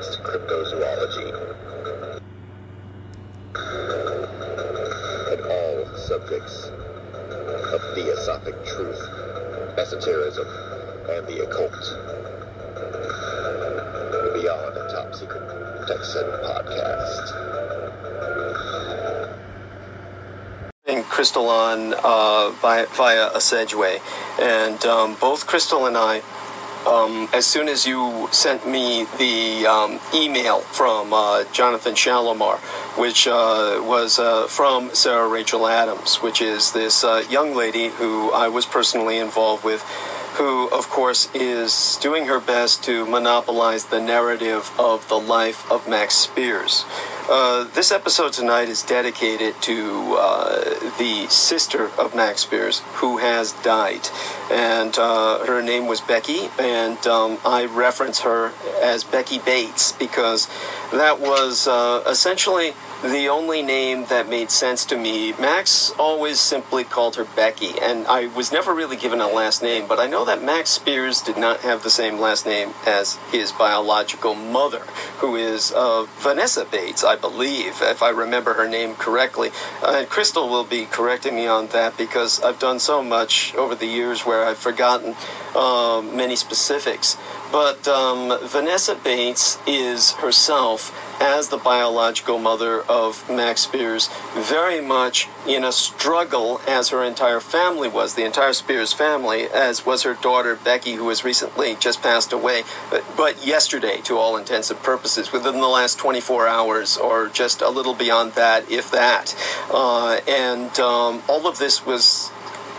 advanced cryptozoology, and all subjects of theosophic truth, esotericism, and the occult. Beyond the Top Secret Texan podcast. Crystal on uh, via, via a Sedgeway. And um, both Crystal and I, um, as soon as you sent me the um, email from uh, Jonathan Shalimar, which uh, was uh, from Sarah Rachel Adams, which is this uh, young lady who I was personally involved with, who, of course, is doing her best to monopolize the narrative of the life of Max Spiers. Uh, this episode tonight is dedicated to uh, the sister of Max Spiers who has died. And uh, her name was Becky, and um, I reference her as Becky Bates because that was uh, essentially the only name that made sense to me. Max always simply called her Becky, and I was never really given a last name, but I know that Max Spiers did not have the same last name as his biological mother, who is uh, Vanessa Bates, I believe, if I remember her name correctly. Uh, Crystal will be correcting me on that because I've done so much over the years where I've forgotten uh, many specifics. But um, Vanessa Bates is herself, as the biological mother of Max Spiers, very much in a struggle, as her entire family was, the entire Spiers family, as was her daughter Becky, who has recently just passed away, but, but yesterday, to all intents and purposes, within the last 24 hours, or just a little beyond that, if that. Uh, and um, all of this was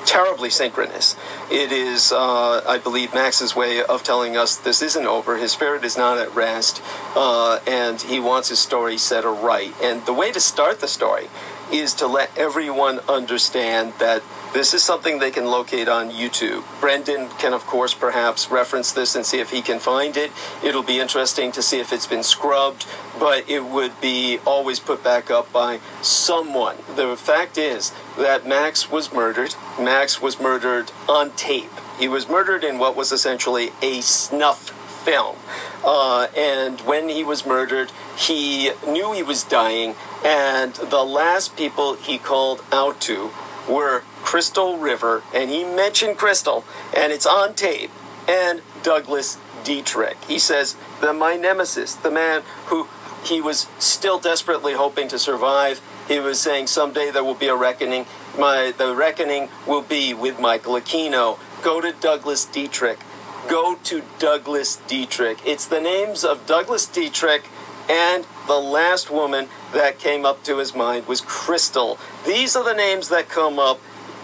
terribly synchronous. It is, uh, I believe, Max's way of telling us this isn't over. His spirit is not at rest, uh, and he wants his story set right. And the way to start the story is to let everyone understand that this is something they can locate on YouTube. Brendan can, of course, perhaps reference this and see if he can find it. It'll be interesting to see if it's been scrubbed, but it would be always put back up by someone. The fact is that Max was murdered. Max was murdered on tape. He was murdered in what was essentially a snuff film. Uh, and when he was murdered, he knew he was dying, and the last people he called out to were Crystal River, and he mentioned Crystal, and it's on tape, and Douglas Dietrich. He says the my nemesis, the man who he was still desperately hoping to survive, he was saying someday there will be a reckoning. My the reckoning will be with Michael Aquino. Go to Douglas Dietrich. Go to Douglas Dietrich. It's the names of Douglas Dietrich and the last woman that came up to his mind was Crystal. These are the names that come up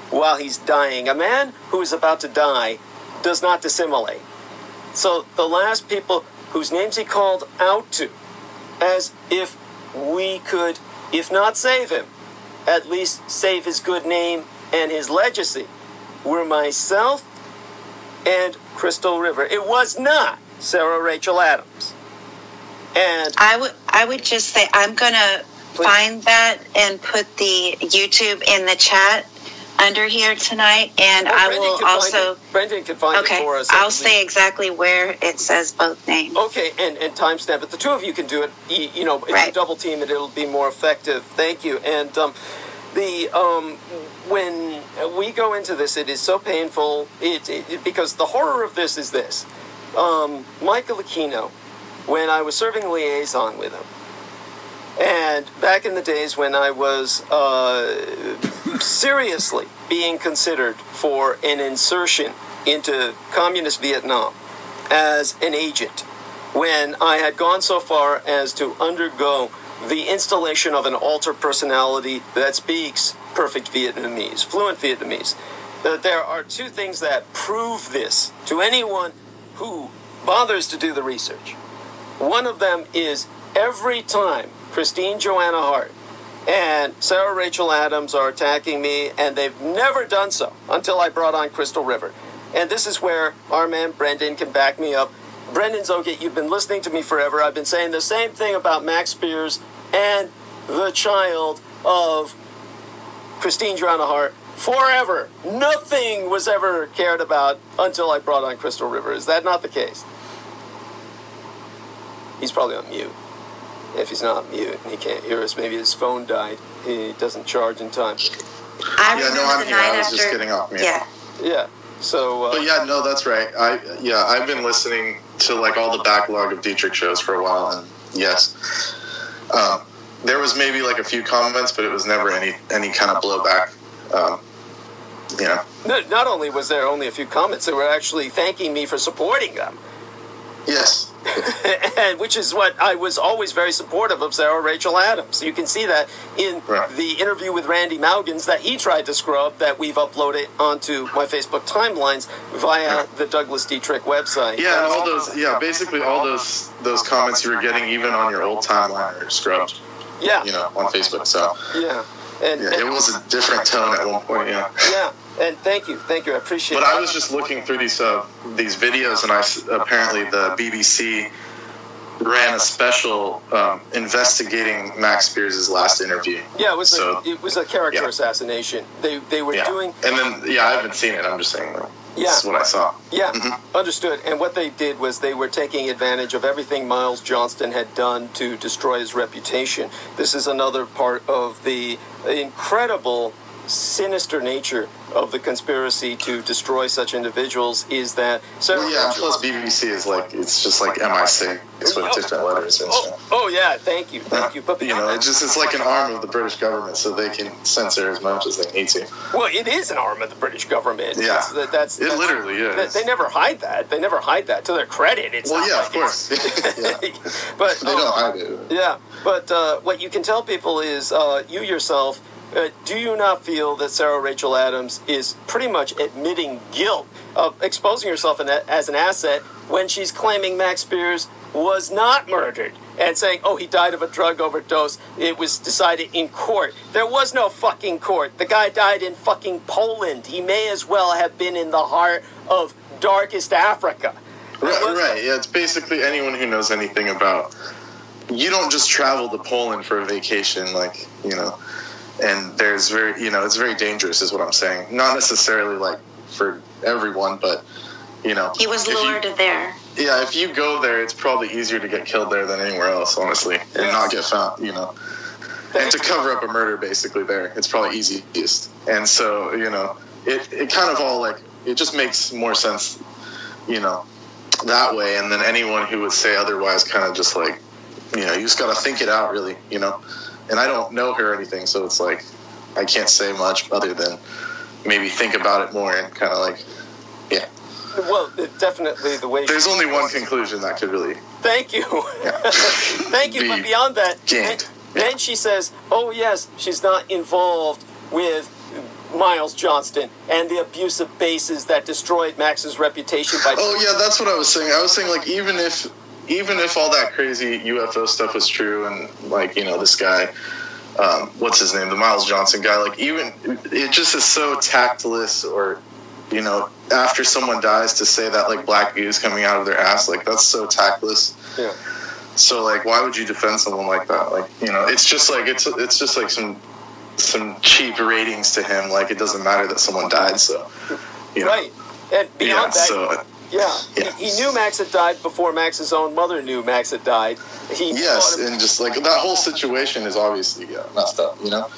while he's dying. A man who is about to die does not dissimulate. So the last people whose names he called out to, as if we could, if not save him, at least save his good name and his legacy, were myself and Crystal River. It was not Sarah Rachel Adams. And I would I would just say I'm gonna find that and put the YouTube in the chat under here tonight, and Oh, I will also. Brendan can find Okay, it for us. I'll say exactly where it says both names. Okay, and, and timestamp it. The two of you can do it. You, you know, if you double team it, it'll be more effective. Thank you. And um, the um, when we go into this, it is so painful. It, it because the horror of this is this. Um, Michael Aquino, when I was serving liaison with him, and back in the days when I was uh, seriously being considered for an insertion into communist Vietnam as an agent, when I had gone so far as to undergo the installation of an alter personality that speaks perfect Vietnamese, fluent Vietnamese. that there are two things that prove this to anyone who bothers to do the research. One of them is every time Christine Joanna Hart and Sarah Rachel Adams are attacking me, and they've never done so until I brought on Crystal River. And this is where our man Brendan can back me up. Brendan Zogit, you've been listening to me forever. I've been saying the same thing about Max Spiers and the child of Christine Joanna Hart forever. Nothing was ever cared about until I brought on Crystal River. Is that not the case? He's probably on mute. If he's not mute and he can't hear us, maybe his phone died. He doesn't charge in time. I yeah, no, I'm the here. I was after. just getting off mute. Yeah. Yeah. So, uh, But yeah, no, that's right. I yeah, I've been listening to like all the backlog of Dietrich shows for a while, and yes, um, there was maybe like a few comments, but it was never any any kind of blowback. Um, you know, no, not only was there only a few comments, they were actually thanking me for supporting them. Yes, and which is what I was always very supportive of Sarah Rachel Adams. You can see that in Right. the interview with Randy Maugans that he tried to scrub that we've uploaded onto my Facebook timelines via the Douglas Dietrich website. yeah, and all those yeah, basically all those those comments you were getting even on your old timeline are scrubbed, yeah, you know, on Facebook. So yeah, and, yeah, it was a different tone at one point. Yeah. yeah, and thank you, thank you, I appreciate it. But it. I was just looking through these uh, these videos, and I apparently the BBC ran a special um, investigating Max Spiers' last interview. yeah, it was so- a, it was a character yeah. assassination. They they were Yeah, doing and then yeah, I haven't seen it. I'm just saying. Yeah. This is what I saw. Yeah, Mhm. understood. And what they did was they were taking advantage of everything Miles Johnston had done to destroy his reputation. This is another part of the incredible, sinister nature of the conspiracy to destroy such individuals is that Sarah Well, yeah. Plus, BBC is like it's just like MI6. It's with different letters and Oh, stuff. oh yeah, thank you, thank you. But you know, that- it just it's like an arm of the British government, so they can censor as much as they need to. well, it is an arm of the British government. Yeah. It's- that- that's, It that's- literally is. They, they never hide that. They never hide that. To their credit, it's Well, yeah, like of course. yeah. but They oh, don't hide it. Yeah, but uh, what you can tell people is uh, you yourself. Uh, do you not feel that Sarah Rachel Adams is pretty much admitting guilt of exposing herself a- as an asset when she's claiming Max Spiers was not murdered and saying, oh, he died of a drug overdose? It was decided in court. There was no fucking court. The guy died in fucking Poland. He may as well have been in the heart of darkest Africa. Right, right. Yeah, it's basically anyone who knows anything about. You don't just travel to Poland for a vacation, like you know. And there's very, you know, it's very dangerous, is what I'm saying. Not necessarily like for everyone, but you know, He was if you- lured there. yeah, if you go there, it's probably easier to get killed there than anywhere else, honestly, and Yes. not get found. You know, and to cover up a murder, basically, there, it's probably easiest. And so, you know, it it kind of all like it just makes more sense, you know, that way. And then anyone who would say otherwise, kind of just like, you know, you just got to think it out, really, you know. And I don't know her or anything, so it's like I can't say much other than maybe think about it more and kind of like, yeah. Well, definitely the way There's only one conclusion that could really Thank you. Thank you. But beyond that, then, then she says, oh, yes, she's not involved with Miles Johnston and the abusive bases that destroyed Max's reputation by. Oh yeah, that's what I was saying. I was saying like even if even if all that crazy UFO stuff was true and like you know this guy, um, what's his name, the Miles Johnston guy, like even it just is so tactless or you know after someone dies to say that like black goo is coming out of their ass like that's so tactless. Yeah. So like why would you defend someone like that? Like you know it's just like it's it's just like some some cheap ratings to him. Like it doesn't matter that someone died. So you know. Right. And Yeah, that, so yeah, yeah. He, he knew Max had died before Max's own mother knew Max had died. He Yes, and just like that oh, whole situation is obviously yeah, messed up, you know.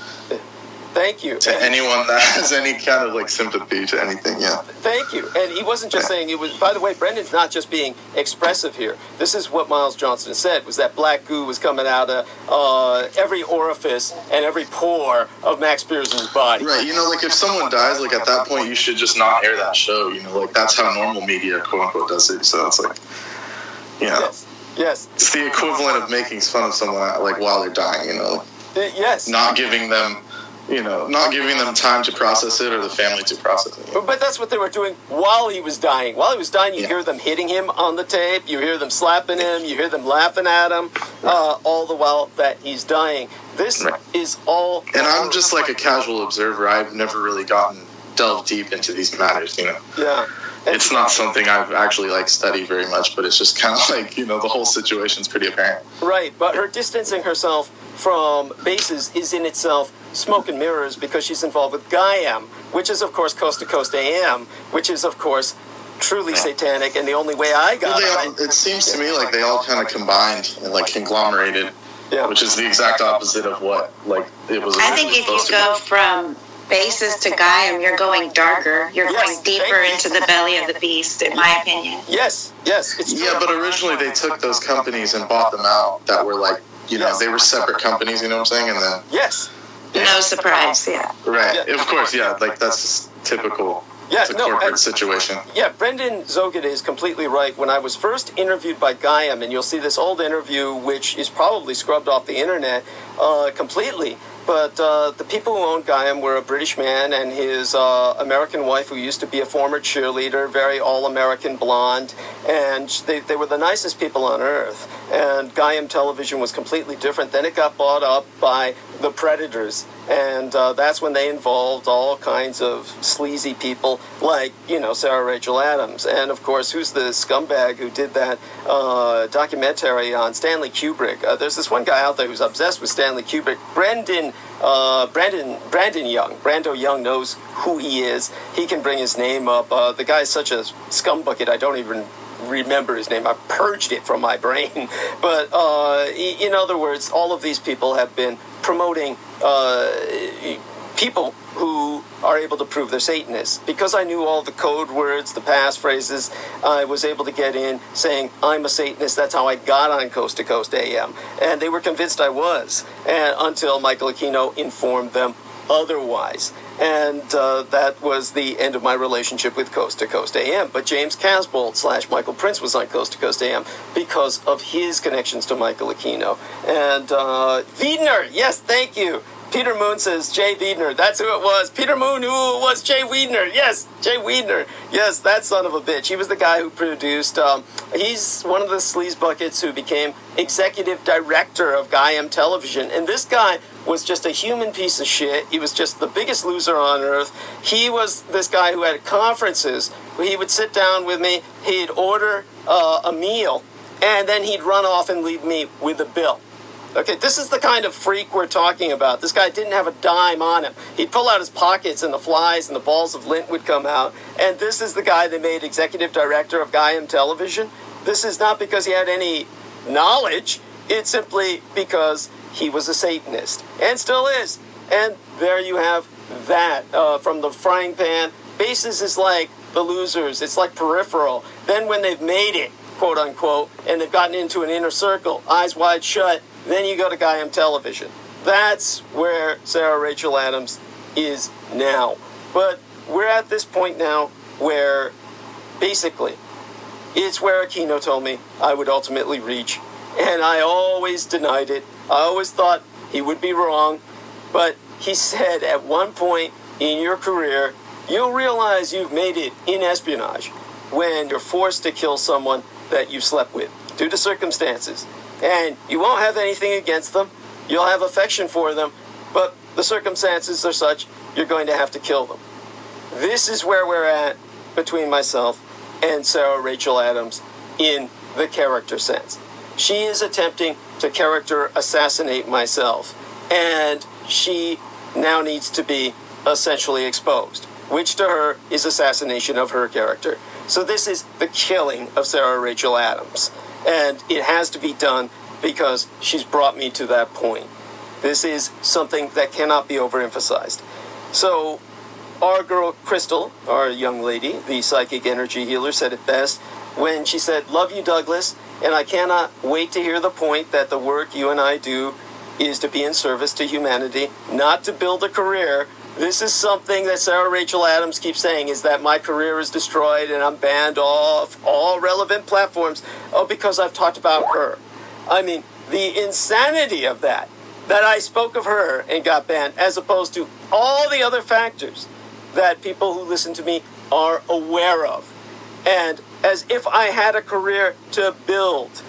Thank you. To anyone that has any kind of like sympathy to anything, yeah. Thank you. And he wasn't just saying it was. By the way, Brendan's not just being expressive here. This is what Miles Johnston said: was that black goo was coming out of uh, every orifice and every pore of Max Spiers' body. Right, you know, like if someone dies, like at that point, you should just not air that show. You know, like that's how normal media, quote unquote, does it. So it's like, you know, Yes. Yes. it's the equivalent of making fun of someone like while they're dying. You know, Uh, Yes. not giving them you know, not giving them time to process it or the family to process it. But, but that's what they were doing while he was dying. While he was dying, you Yeah. hear them hitting him on the tape, you hear them slapping him, you hear them laughing at him, uh, all the while that he's dying. This Right. is all. And I'm just like a casual observer. I've never really gotten delved deep into these matters, you know. Yeah. And- It's not something I've actually like studied very much, but it's just kind of like, you know, the whole situation's pretty apparent. Right, but her distancing herself from bases is in itself smoke and mirrors because she's involved with Gaiam, which is, of course, Coast to Coast AM, which is, of course, truly satanic. And the only way I got Well, they it. all, it seems to me like they all kind of combined and like conglomerated, Yeah. which is the exact opposite of what like it was. I think if you go be. from bases to Gaiam, you're going darker. You're Yes, going deeper into the belly of the beast, in my opinion. Yes, yes, it's. Yeah, but originally they took those companies and bought them out that were like, you know, Yes. they were separate companies, you know what I'm saying? And then, Yes. No surprise, yeah. right, Yeah. of course, yeah, like that's just typical. Yeah, it's a no, corporate and- situation. Yeah, Brendan Zogid is completely right. When I was first interviewed by Gaiam, and you'll see this old interview, which is probably scrubbed off the internet uh, completely. But uh, the people who owned Gaiam were a British man and his uh, American wife, who used to be a former cheerleader, very all American blonde. And they, they were the nicest people on earth. And Gaiam television was completely different. Then it got bought up by the Predators. And uh, that's when they involved all kinds of sleazy people like, you know, Sarah Rachel Adams. And of course, who's the scumbag who did that uh, documentary on Stanley Kubrick? Uh, there's this one guy out there who's obsessed with Stanley Kubrick. Brendan, uh, Brandon, Brandon Young. Brando Young knows who he is. He can bring his name up. Uh, the guy's such a scumbucket, I don't even remember his name. I purged it from my brain. But uh, in other words, all of these people have been promoting uh, people who are able to prove they're Satanists. Because I knew all the code words, the passphrases, I was able to get in saying, I'm a Satanist. That's how I got on Coast to Coast AM. And they were convinced I was. And until Michael Aquino informed them otherwise. And uh, that was the end of my relationship with Coast to Coast AM. But James Casbolt slash Michael Prince was on Coast to Coast AM because of his connections to Michael Aquino. And uh, Weidner, yes, thank you. Peter Moon says Jay Weidner. That's who it was. Peter Moon, who was Jay Weidner. Yes, Jay Weidner. Yes, that son of a bitch. He was the guy who produced. Um, he's one of the sleaze buckets who became executive director of Gaiam Television. And this guy was just a human piece of shit. He was just the biggest loser on earth. He was this guy who had conferences. He would sit down with me. He'd order uh, a meal, and then he'd run off and leave me with a bill. Okay, this is the kind of freak we're talking about. This guy didn't have a dime on him. He'd pull out his pockets and the flies and the balls of lint would come out. And this is the guy they made executive director of Gaiam Television. This is not because he had any knowledge, it's simply because he was a Satanist and still is. And there you have that uh, from the frying pan. Basis is like the losers, it's like peripheral. Then when they've made it, quote unquote, and they've gotten into an inner circle, eyes wide shut, then you go to Gaiam Television. That's where Sarah Rachel Adams is now. But we're at this point now where basically it's where Aquino told me I would ultimately reach. And I always denied it. I always thought he would be wrong. But he said at one point in your career, you'll realize you've made it in espionage when you're forced to kill someone that you slept with due to circumstances. And you won't have anything against them. You'll have affection for them. But the circumstances are such, you're going to have to kill them. This is where we're at between myself and Sarah Rachel Adams in the character sense. She is attempting to character assassinate myself, and she now needs to be essentially exposed, which to her is assassination of her character. So this is the killing of Sarah Rachel Adams, and it has to be done because she's brought me to that point. This is something that cannot be overemphasized. So our girl Crystal, our young lady, the psychic energy healer, said it best when she said, Love you, Douglas, and I cannot wait to hear the point that the work you and I do is to be in service to humanity, not to build a career. This is something that Sarah Rachel Adams keeps saying is that my career is destroyed and I'm banned off all relevant platforms. Oh, because I've talked about her. I mean, the insanity of that. that I spoke of her and got banned, as opposed to all the other factors that people who listen to me are aware of. And as if I had a career to build.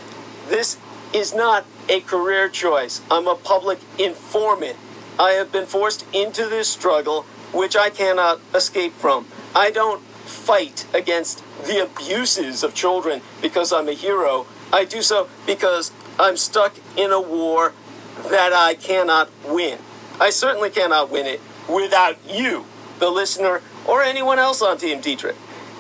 This is not a career choice. I'm a public informant. I have been forced into this struggle, which I cannot escape from. I don't fight against the abuses of children because I'm a hero. I do so because I'm stuck in a war that I cannot win. I certainly cannot win it without you, the listener, or anyone else on Team Dietrich.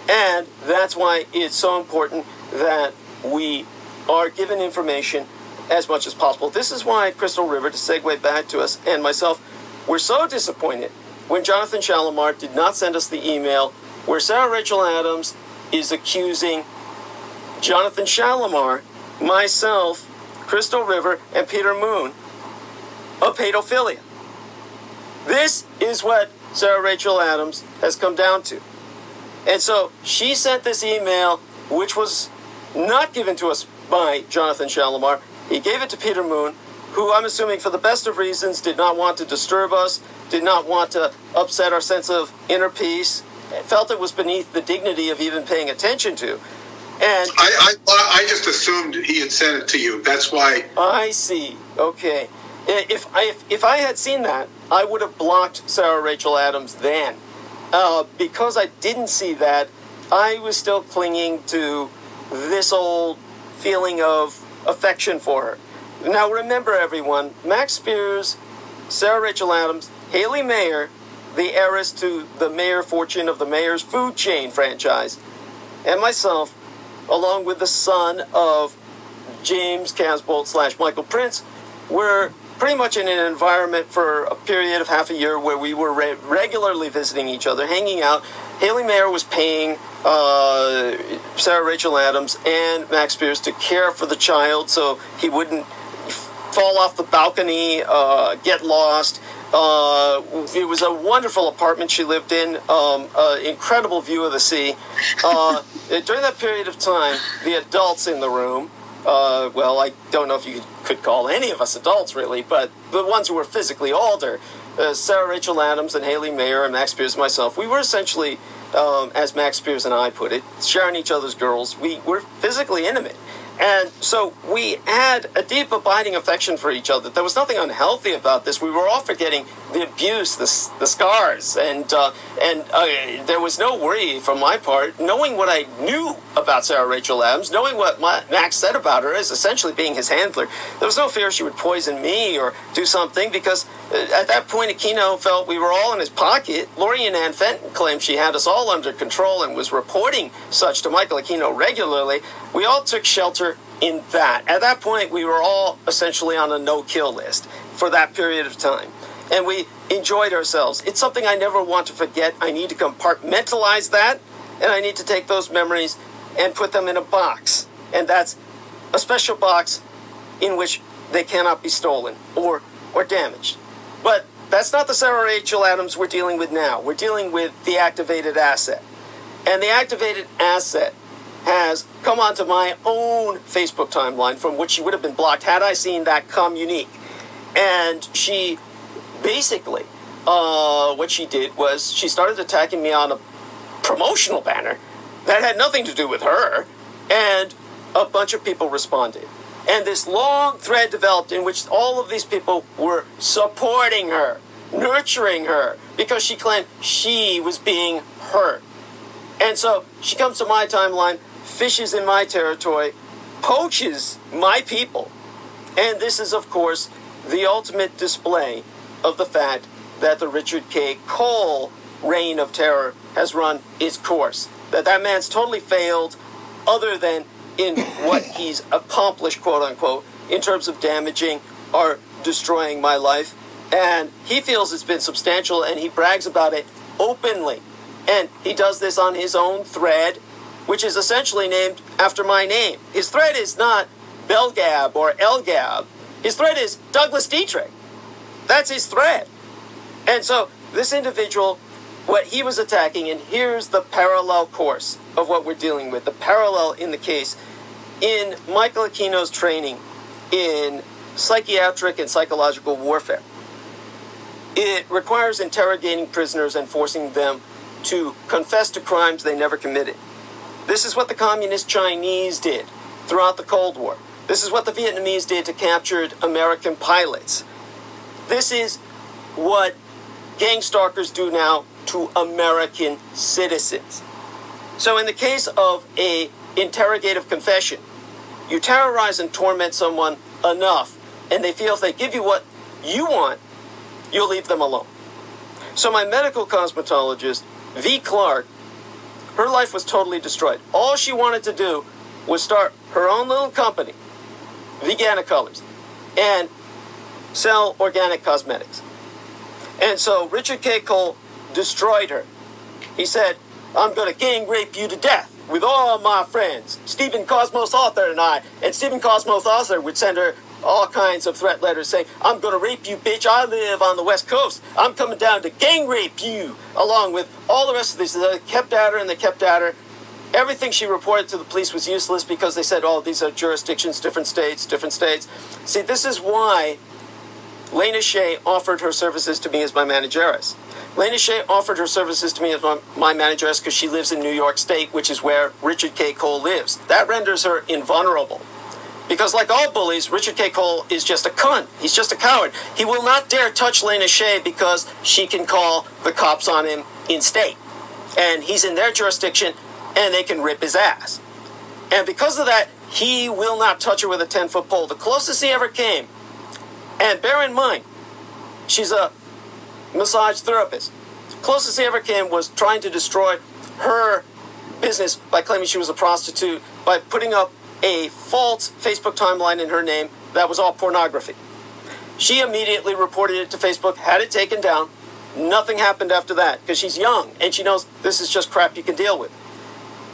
And that's why it's so important that we are given information as much as possible. This is why Crystal River, to segue back to us and myself, were so disappointed when Jonathan Shalimar did not send us the email where Sarah Rachel Adams is accusing Jonathan Shalimar, myself, Crystal River, and Peter Moon of pedophilia. This is what Sarah Rachel Adams has come down to. And so she sent this email, which was not given to us by Jonathan Shalimar. He gave it to Peter Moon, who I'm assuming for the best of reasons did not want to disturb us, did not want to upset our sense of inner peace, felt it was beneath the dignity of even paying attention to. And I, I, I just assumed he had sent it to you. That's why. I see. Okay. If I, if, if I had seen that, I would have blocked Sarah Rachel Adams then. Uh, because I didn't see that, I was still clinging to this old feeling of affection for her. Now remember, everyone, Max Spiers, Sarah Rachel Adams, Haley Mayer, the heiress to the Mayer fortune of the Mayer's food chain franchise, and myself, along with the son of James Casbolt slash Michael Prince, were pretty much in an environment for a period of half a year where we were re- regularly visiting each other, hanging out. Haley Mayer was paying uh, Sarah Rachel Adams and Max Spiers to care for the child so he wouldn't fall off the balcony, uh, get lost. Uh, it was a wonderful apartment she lived in, um, incredible view of the sea. Uh, during that period of time, the adults in the room, uh, well, I don't know if you could call any of us adults really, but the ones who were physically older, uh, Sarah Rachel Adams and Haley Mayer and Max Spiers and myself, we were essentially, um, as Max Spiers and I put it, sharing each other's girls. We were physically intimate. And so we had a deep, abiding affection for each other. There was nothing unhealthy about this. We were all forgetting the abuse, the, the scars, and uh, and uh, there was no worry from my part, knowing what I knew about Sarah Rachel Adams, knowing what my, Max said about her as essentially being his handler. There was no fear she would poison me or do something because uh, at that point, Aquino felt we were all in his pocket. Lori and Ann Fenton claimed she had us all under control and was reporting such to Michael Aquino regularly. We all took shelter in that. At that point, we were all essentially on a no kill list for that period of time. And we enjoyed ourselves. It's something I never want to forget. I need to compartmentalize that, and I need to take those memories and put them in a box. And that's a special box in which they cannot be stolen or, or damaged. But that's not the Sarah Rachel Adams we're dealing with now. We're dealing with the activated asset. And the activated asset has come onto my own Facebook timeline from which she would have been blocked had I seen that come unique. And she basically, uh, what she did was she started attacking me on a promotional banner that had nothing to do with her, and a bunch of people responded. And this long thread developed in which all of these people were supporting her, nurturing her, because she claimed she was being hurt. And so she comes to my timeline, fishes in my territory, poaches my people. And this is, of course, the ultimate display of the fact that the Richard K. Cole reign of terror has run its course. That that man's totally failed, other than in what he's accomplished, quote unquote, in terms of damaging or destroying my life. And he feels it's been substantial and he brags about it openly. And he does this on his own thread, which is essentially named after my name. His thread is not Belgab or Elgab. His thread is Douglas Dietrich. That's his thread. And so this individual, what he was attacking, and here's the parallel course of what we're dealing with, the parallel in the case in Michael Aquino's training in psychiatric and psychological warfare. It requires interrogating prisoners and forcing them to confess to crimes they never committed. This is what the communist Chinese did throughout the Cold War. This is what the Vietnamese did to captured American pilots. This is what gang stalkers do now to American citizens. So in the case of a interrogative confession, you terrorize and torment someone enough and they feel if they give you what you want, you'll leave them alone. So my medical cosmetologist, V. Clark, her life was totally destroyed. All she wanted to do was start her own little company, Vegana Colors, and sell organic cosmetics. And so Richard K. Cole destroyed her. He said, I'm going to gang rape you to death with all my friends. Stephen Cosmos Author and I. And Stephen Cosmos Author would send her all kinds of threat letters saying, I'm going to rape you, bitch. I live on the West Coast. I'm coming down to gang rape you, along with all the rest of these. They kept at her and they kept at her. Everything she reported to the police was useless because they said, oh, these are jurisdictions, different states, different states. See, this is why Lena Shea offered her services to me as my manageress. Lena Shea offered her services to me as my, my manageress because she lives in New York State, which is where Richard K. Cole lives. That renders her invulnerable. Because, like all bullies, Richard K. Cole is just a cunt. He's just a coward. He will not dare touch Lena Shea because she can call the cops on him in state. And he's in their jurisdiction and they can rip his ass. And because of that, he will not touch her with a 10 foot pole. The closest he ever came and bear in mind, she's a massage therapist. Closest he ever came was trying to destroy her business by claiming she was a prostitute by putting up a false Facebook timeline in her name that was all pornography. She immediately reported it to Facebook, had it taken down. Nothing happened after that because she's young and she knows this is just crap you can deal with.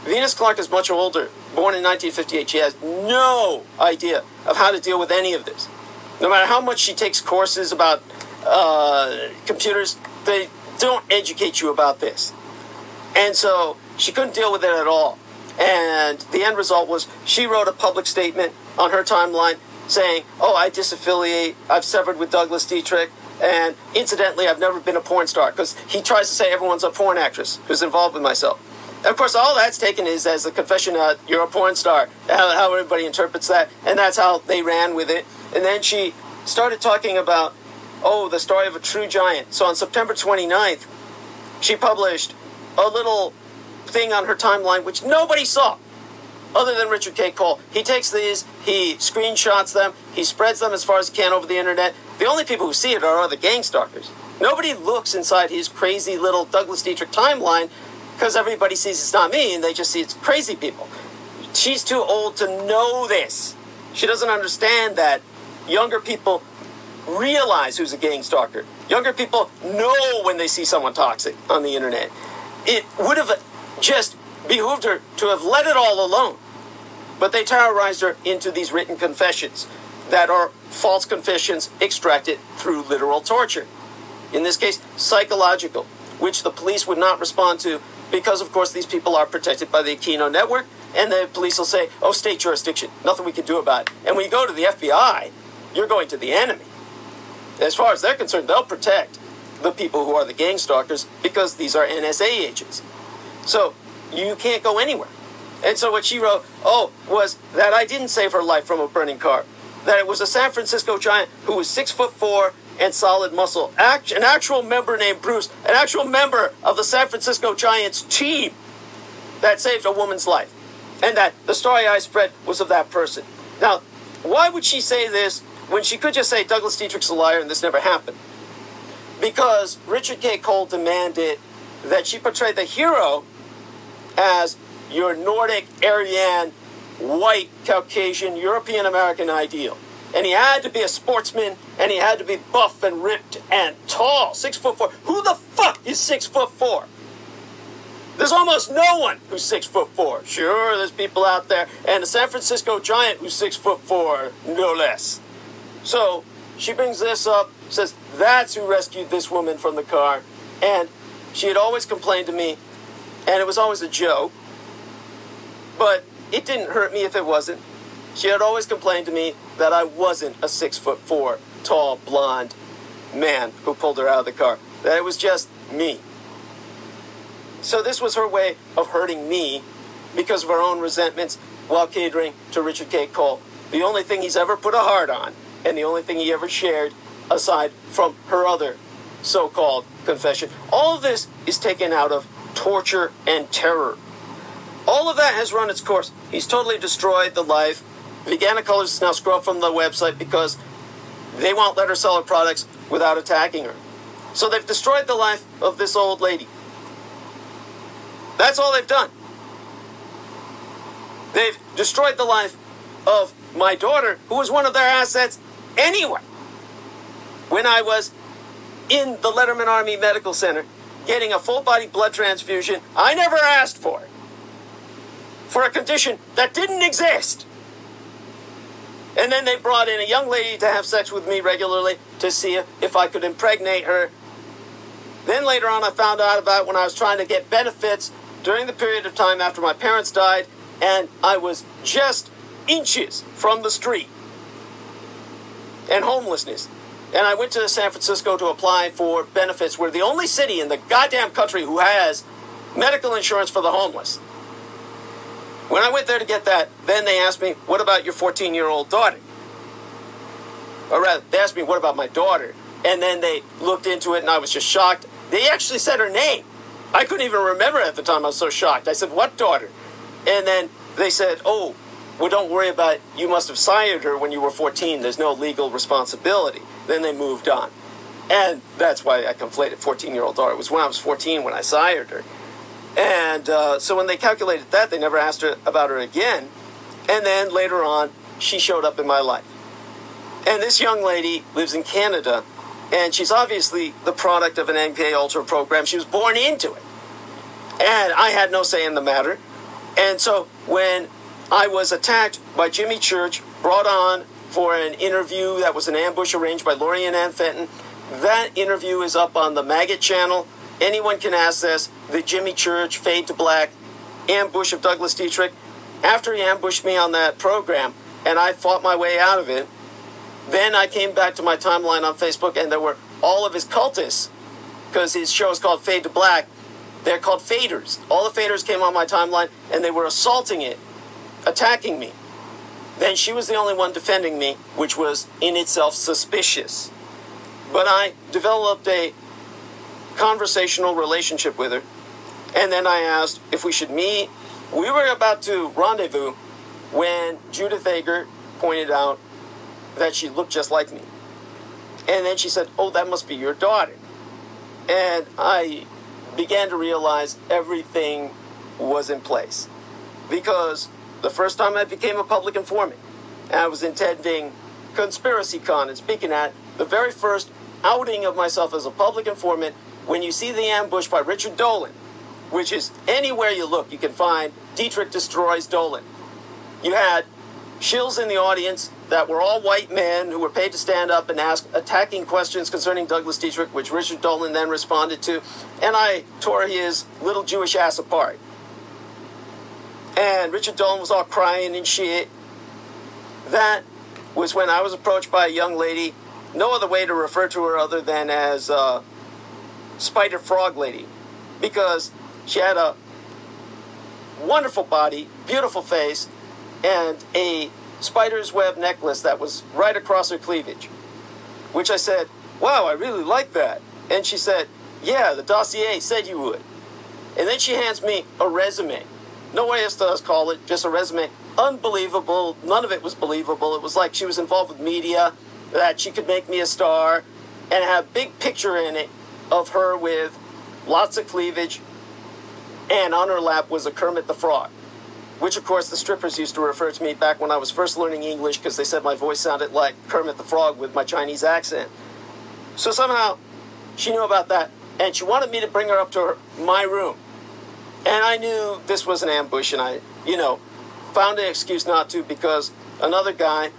Venus Clark is much older, born in 1958. She has no idea of how to deal with any of this no matter how much she takes courses about uh, computers, they don't educate you about this. And so she couldn't deal with it at all. And the end result was she wrote a public statement on her timeline saying, Oh, I disaffiliate, I've severed with Douglas Dietrich, and incidentally, I've never been a porn star because he tries to say everyone's a porn actress who's involved with myself. And of course, all that's taken is as a confession that you're a porn star, how, how everybody interprets that, and that's how they ran with it. And then she started talking about, oh, the story of a true giant. So on September 29th, she published a little thing on her timeline which nobody saw other than Richard K. Cole. He takes these, he screenshots them, he spreads them as far as he can over the internet. The only people who see it are the gang stalkers. Nobody looks inside his crazy little Douglas Dietrich timeline because everybody sees it's not me and they just see it's crazy people. She's too old to know this. She doesn't understand that younger people realize who's a gang stalker. Younger people know when they see someone toxic on the internet. It would have just behooved her to have let it all alone. But they terrorized her into these written confessions that are false confessions extracted through literal torture. In this case, psychological, which the police would not respond to because, of course, these people are protected by the Aquino network, and the police will say, oh, state jurisdiction, nothing we can do about it. And when you go to the FBI, you're going to the enemy. As far as they're concerned, they'll protect the people who are the gang stalkers because these are NSA agents. So you can't go anywhere. And so what she wrote, oh, was that I didn't save her life from a burning car. That it was a San Francisco giant who was six foot four and solid muscle. Act, an actual member named Bruce, an actual member of the San Francisco Giants team that saved a woman's life. And that the story I spread was of that person. Now, why would she say this when she could just say Douglas Dietrich's a liar and this never happened. Because Richard K. Cole demanded that she portray the hero as your Nordic, Aryan, white, Caucasian, European American ideal. And he had to be a sportsman, and he had to be buff and ripped and tall, six foot four. Who the fuck is six foot four? There's almost no one who's six foot four. Sure, there's people out there, and the San Francisco Giant who's six foot four, no less. So she brings this up, says that's who rescued this woman from the car. And she had always complained to me, and it was always a joke, but it didn't hurt me if it wasn't. She had always complained to me that I wasn't a six foot four, tall, blonde man who pulled her out of the car. That it was just me. So this was her way of hurting me because of her own resentments while catering to Richard K. Cole. The only thing he's ever put a heart on, and the only thing he ever shared aside from her other so called confession. All this is taken out of torture and terror. All of that has run its course. He's totally destroyed the life. Veganic Colors is now scrubbed from the website because they won't let her sell her products without attacking her. So they've destroyed the life of this old lady. That's all they've done. They've destroyed the life of my daughter, who was one of their assets anyway. When I was in the Letterman Army Medical Center getting a full body blood transfusion I never asked for, for a condition that didn't exist. And then they brought in a young lady to have sex with me regularly to see if I could impregnate her. Then later on, I found out about when I was trying to get benefits during the period of time after my parents died, and I was just inches from the street and homelessness. And I went to San Francisco to apply for benefits. We're the only city in the goddamn country who has medical insurance for the homeless. When I went there to get that, then they asked me, What about your 14 year old daughter? Or rather, they asked me, What about my daughter? And then they looked into it and I was just shocked. They actually said her name. I couldn't even remember at the time. I was so shocked. I said, What daughter? And then they said, Oh, well, don't worry about it. You must have sired her when you were 14. There's no legal responsibility. Then they moved on. And that's why I conflated 14 year old daughter. It was when I was 14 when I sired her. And uh, so when they calculated that, they never asked her about her again. And then later on, she showed up in my life. And this young lady lives in Canada, and she's obviously the product of an MK Ultra program. She was born into it. And I had no say in the matter. And so when I was attacked by Jimmy Church, brought on for an interview that was an ambush arranged by Lori and Ann Fenton, that interview is up on the Maggot channel. Anyone can access the Jimmy Church Fade to Black ambush of Douglas Dietrich. After he ambushed me on that program and I fought my way out of it, then I came back to my timeline on Facebook and there were all of his cultists, because his show is called Fade to Black. They're called faders. All the faders came on my timeline and they were assaulting it, attacking me. Then she was the only one defending me, which was in itself suspicious. But I developed a conversational relationship with her. And then I asked if we should meet. We were about to rendezvous when Judith Ager pointed out that she looked just like me. And then she said, Oh, that must be your daughter. And I began to realize everything was in place. Because the first time I became a public informant, and I was attending Conspiracy Con and speaking at the very first outing of myself as a public informant, when you see the ambush by Richard Dolan, which is anywhere you look, you can find Dietrich destroys Dolan. You had shills in the audience that were all white men who were paid to stand up and ask attacking questions concerning Douglas Dietrich, which Richard Dolan then responded to, and I tore his little Jewish ass apart. And Richard Dolan was all crying and shit. That was when I was approached by a young lady, no other way to refer to her other than as uh, Spider Frog Lady, because she had a wonderful body, beautiful face, and a spider's web necklace that was right across her cleavage. Which I said, Wow, I really like that. And she said, Yeah, the dossier said you would. And then she hands me a resume. No one else does call it, just a resume. Unbelievable. None of it was believable. It was like she was involved with media, that she could make me a star, and have a big picture in it of her with lots of cleavage, and on her lap was a Kermit the Frog, which of course the strippers used to refer to me back when I was first learning English because they said my voice sounded like Kermit the Frog with my Chinese accent. So somehow she knew about that, and she wanted me to bring her up to her, my room. And I knew this was an ambush, and I, you know, found an excuse not to because another guy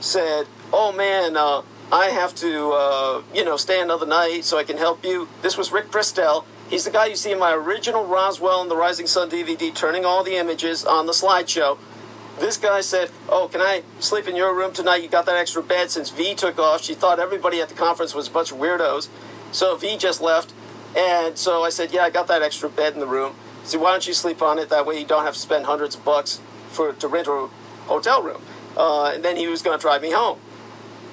said, "Oh man, uh, I have to, uh, you know, stay another night so I can help you." This was Rick Prestel. He's the guy you see in my original Roswell and the Rising Sun DVD, turning all the images on the slideshow. this guy said, "Oh, can I sleep in your room tonight? You got that extra bed." Since V took off, she thought everybody at the conference was a bunch of weirdos, so V just left. And so I said, "Yeah, I got that extra bed in the room. So why don't you sleep on it? That way you don't have to spend hundreds of bucks for to rent a hotel room." Uh, and then he was going to drive me home.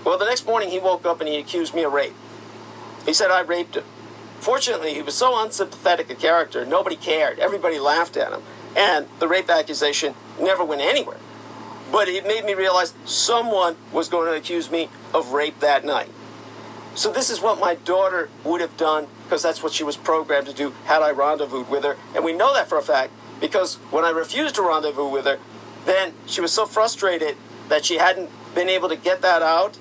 Well, the next morning he woke up and he accused me of rape. He said I raped him. Fortunately, he was so unsympathetic a character, nobody cared. Everybody laughed at him. And the rape accusation never went anywhere. But it made me realize someone was going to accuse me of rape that night. So this is what my daughter would have done because that's what she was programmed to do had I rendezvoused with her. And we know that for a fact because when I refused to rendezvous with her, then she was so frustrated that she hadn't been able to get that out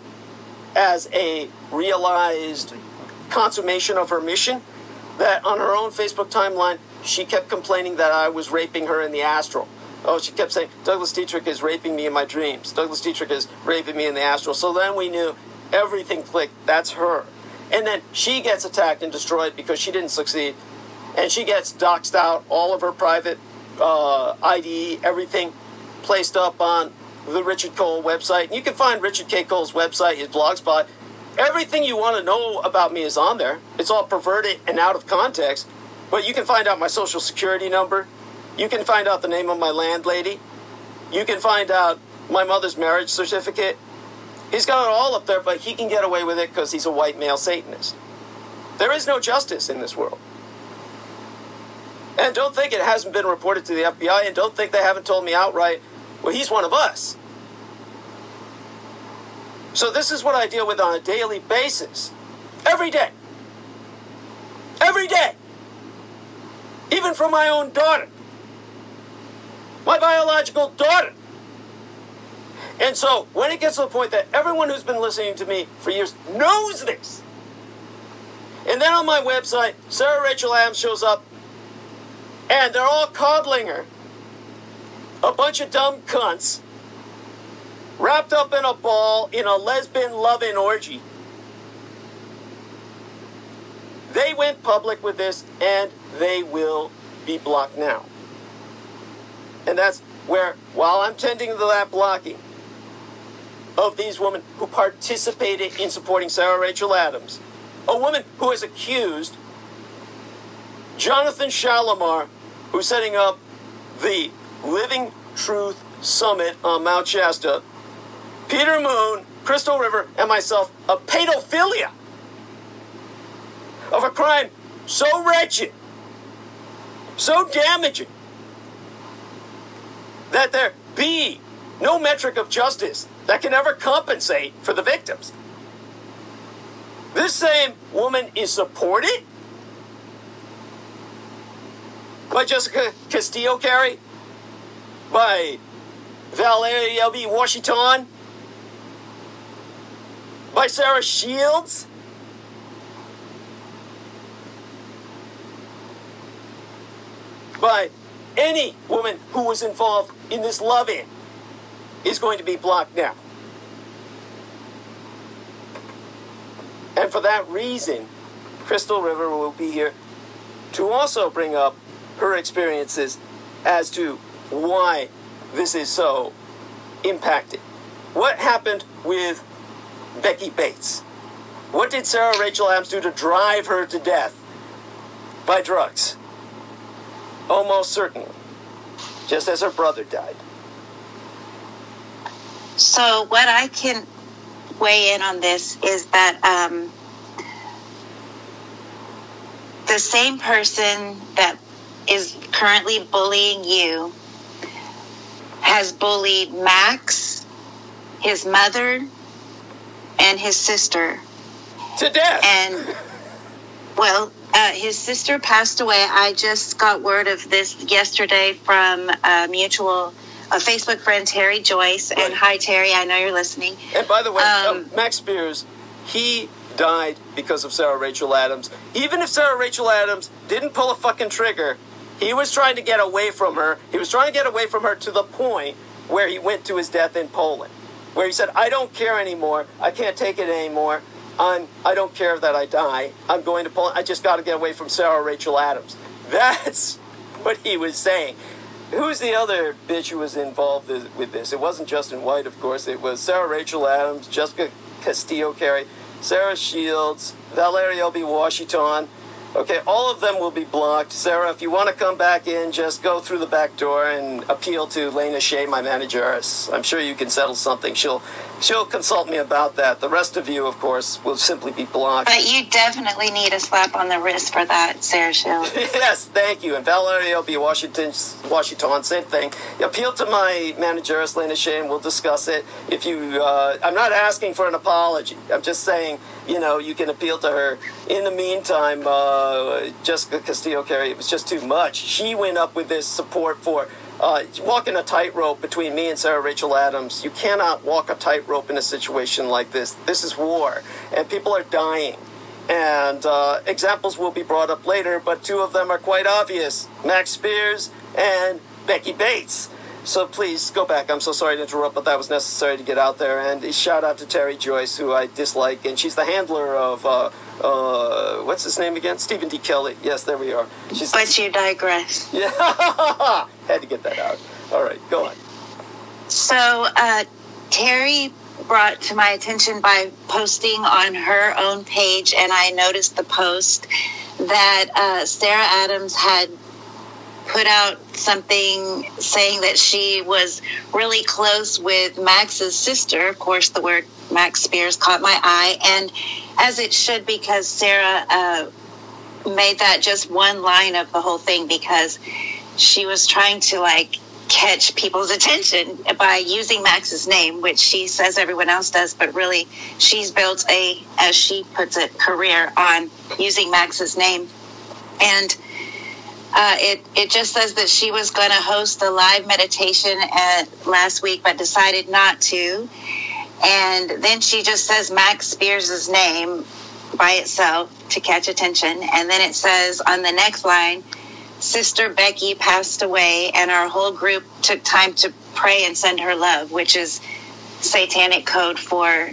as a realized consummation of her mission that on her own Facebook timeline, she kept complaining that I was raping her in the astral. Oh, she kept saying, Douglas Dietrich is raping me in my dreams. Douglas Dietrich is raping me in the astral. So then we knew everything clicked. That's her. And then she gets attacked and destroyed because she didn't succeed. And she gets doxed out, all of her private uh, ID, everything placed up on the Richard Cole website. And you can find Richard K. Cole's website, his blogspot. Everything you want to know about me is on there. It's all perverted and out of context. But you can find out my social security number. You can find out the name of my landlady. You can find out my mother's marriage certificate. He's got it all up there, but he can get away with it because he's a white male Satanist. There is no justice in this world. And don't think it hasn't been reported to the FBI, and don't think they haven't told me outright, well, he's one of us. So this is what I deal with on a daily basis. Every day. Every day. Even from my own daughter. My biological daughter. And so when it gets to the point that everyone who's been listening to me for years knows this, and then on my website, Sarah Rachel Adams shows up, and they're all coddling her. A bunch of dumb cunts wrapped up in a ball in a lesbian loving orgy. They went public with this and they will be blocked now. And that's where, while I'm tending to that blocking of these women who participated in supporting Sarah Rachel Adams, a woman who has accused Jonathan Shalimar, who's setting up the Living Truth Summit on Mount Shasta, Peter Moon, Crystal River, and myself of pedophilia, of a crime so wretched, so damaging, that there be no metric of justice that can ever compensate for the victims. This same woman is supported by Jessica Castillo Carey, by Valeria B. Washington, by Sarah Shields. By any woman who was involved in this love-in is going to be blocked now. And for that reason, Crystal River will be here to also bring up her experiences as to why this is so impacted. What happened with Becky Bates? What did Sarah Rachel Adams do to drive her to death? By drugs. Almost certainly. Just as her brother died. So, what I can weigh in on this is that um, the same person that is currently bullying you has bullied Max, his mother, and his sister. To death! And, well, uh, his sister passed away. I just got word of this yesterday from a mutual, a Facebook friend, Terry Joyce. Right. And hi, Terry, I know you're listening. And by the way, Um, um, Max Spiers, he died because of Sarah Rachel Adams. Even if Sarah Rachel Adams didn't pull a fucking trigger, he was trying to get away from her. He was trying to get away from her to the point where he went to his death in Poland, where he said, "I don't care anymore. I can't take it anymore. I'm. I don't care that I die. I'm going to Poland. I just got to get away from Sarah Rachel Adams." That's what he was saying. Who's the other bitch who was involved with this? It wasn't Justin White, of course. It was Sarah Rachel Adams, Jessica Castillo Carey, Sarah Shields, Valerie L.B. Washington. Okay, all of them will be blocked. Sarah, if you want to come back in, just go through the back door and appeal to Lena Shea, my manageress. I'm sure you can settle something. She'll she'll consult me about that. The rest of you, of course, will simply be blocked. But you definitely need a slap on the wrist for that, Sarah Shield. yes, thank you. And Valerie will be Washington, Washington, same thing. Appeal to my manageress, Lena Shane. we'll discuss it. If you, uh, I'm not asking for an apology. I'm just saying, you know, you can appeal to her. In the meantime, uh, Jessica Castillo Carey, it was just too much. She went up with this support for uh, walking a tightrope between me and Sarah Rachel Adams. You cannot walk a tightrope in a situation like this. This is war, and people are dying. And uh, examples will be brought up later, but two of them are quite obvious Max Spiers and Becky Bates. So please go back. I'm so sorry to interrupt, but that was necessary to get out there. And a shout out to Terry Joyce, who I dislike, and she's the handler of uh, uh, what's his name again? Stephen D. Kelly. Yes, there we are. She's But you digress. yeah. Had to get that out. All right, go on. So, uh, Terry brought to my attention by posting on her own page, and I noticed the post that uh, Sarah Adams had put out something saying that she was really close with Max's sister. Of course, the word Max Spiers caught my eye, and as it should, because Sarah uh, made that just one line of the whole thing because she was trying to like catch people's attention by using Max's name, which she says everyone else does, but really she's built a, as she puts it, career on using Max's name. And uh, it it just says that she was going to host a live meditation at last week, but decided not to. And then she just says Max Spiers' name by itself to catch attention, and then it says on the next line, Sister Becky passed away, and our whole group took time to pray and send her love, which is satanic code for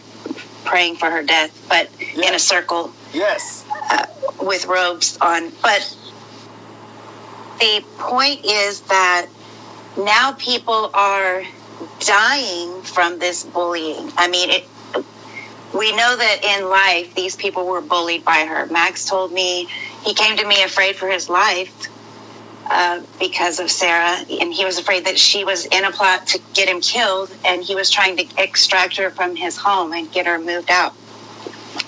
praying for her death, but in a circle Yes. uh, with robes on. But the point is that now people are dying from this bullying. I mean, it. We know that in life, these people were bullied by her. Max told me he came to me afraid for his life uh, because of Sarah, and he was afraid that she was in a plot to get him killed, and he was trying to extract her from his home and get her moved out.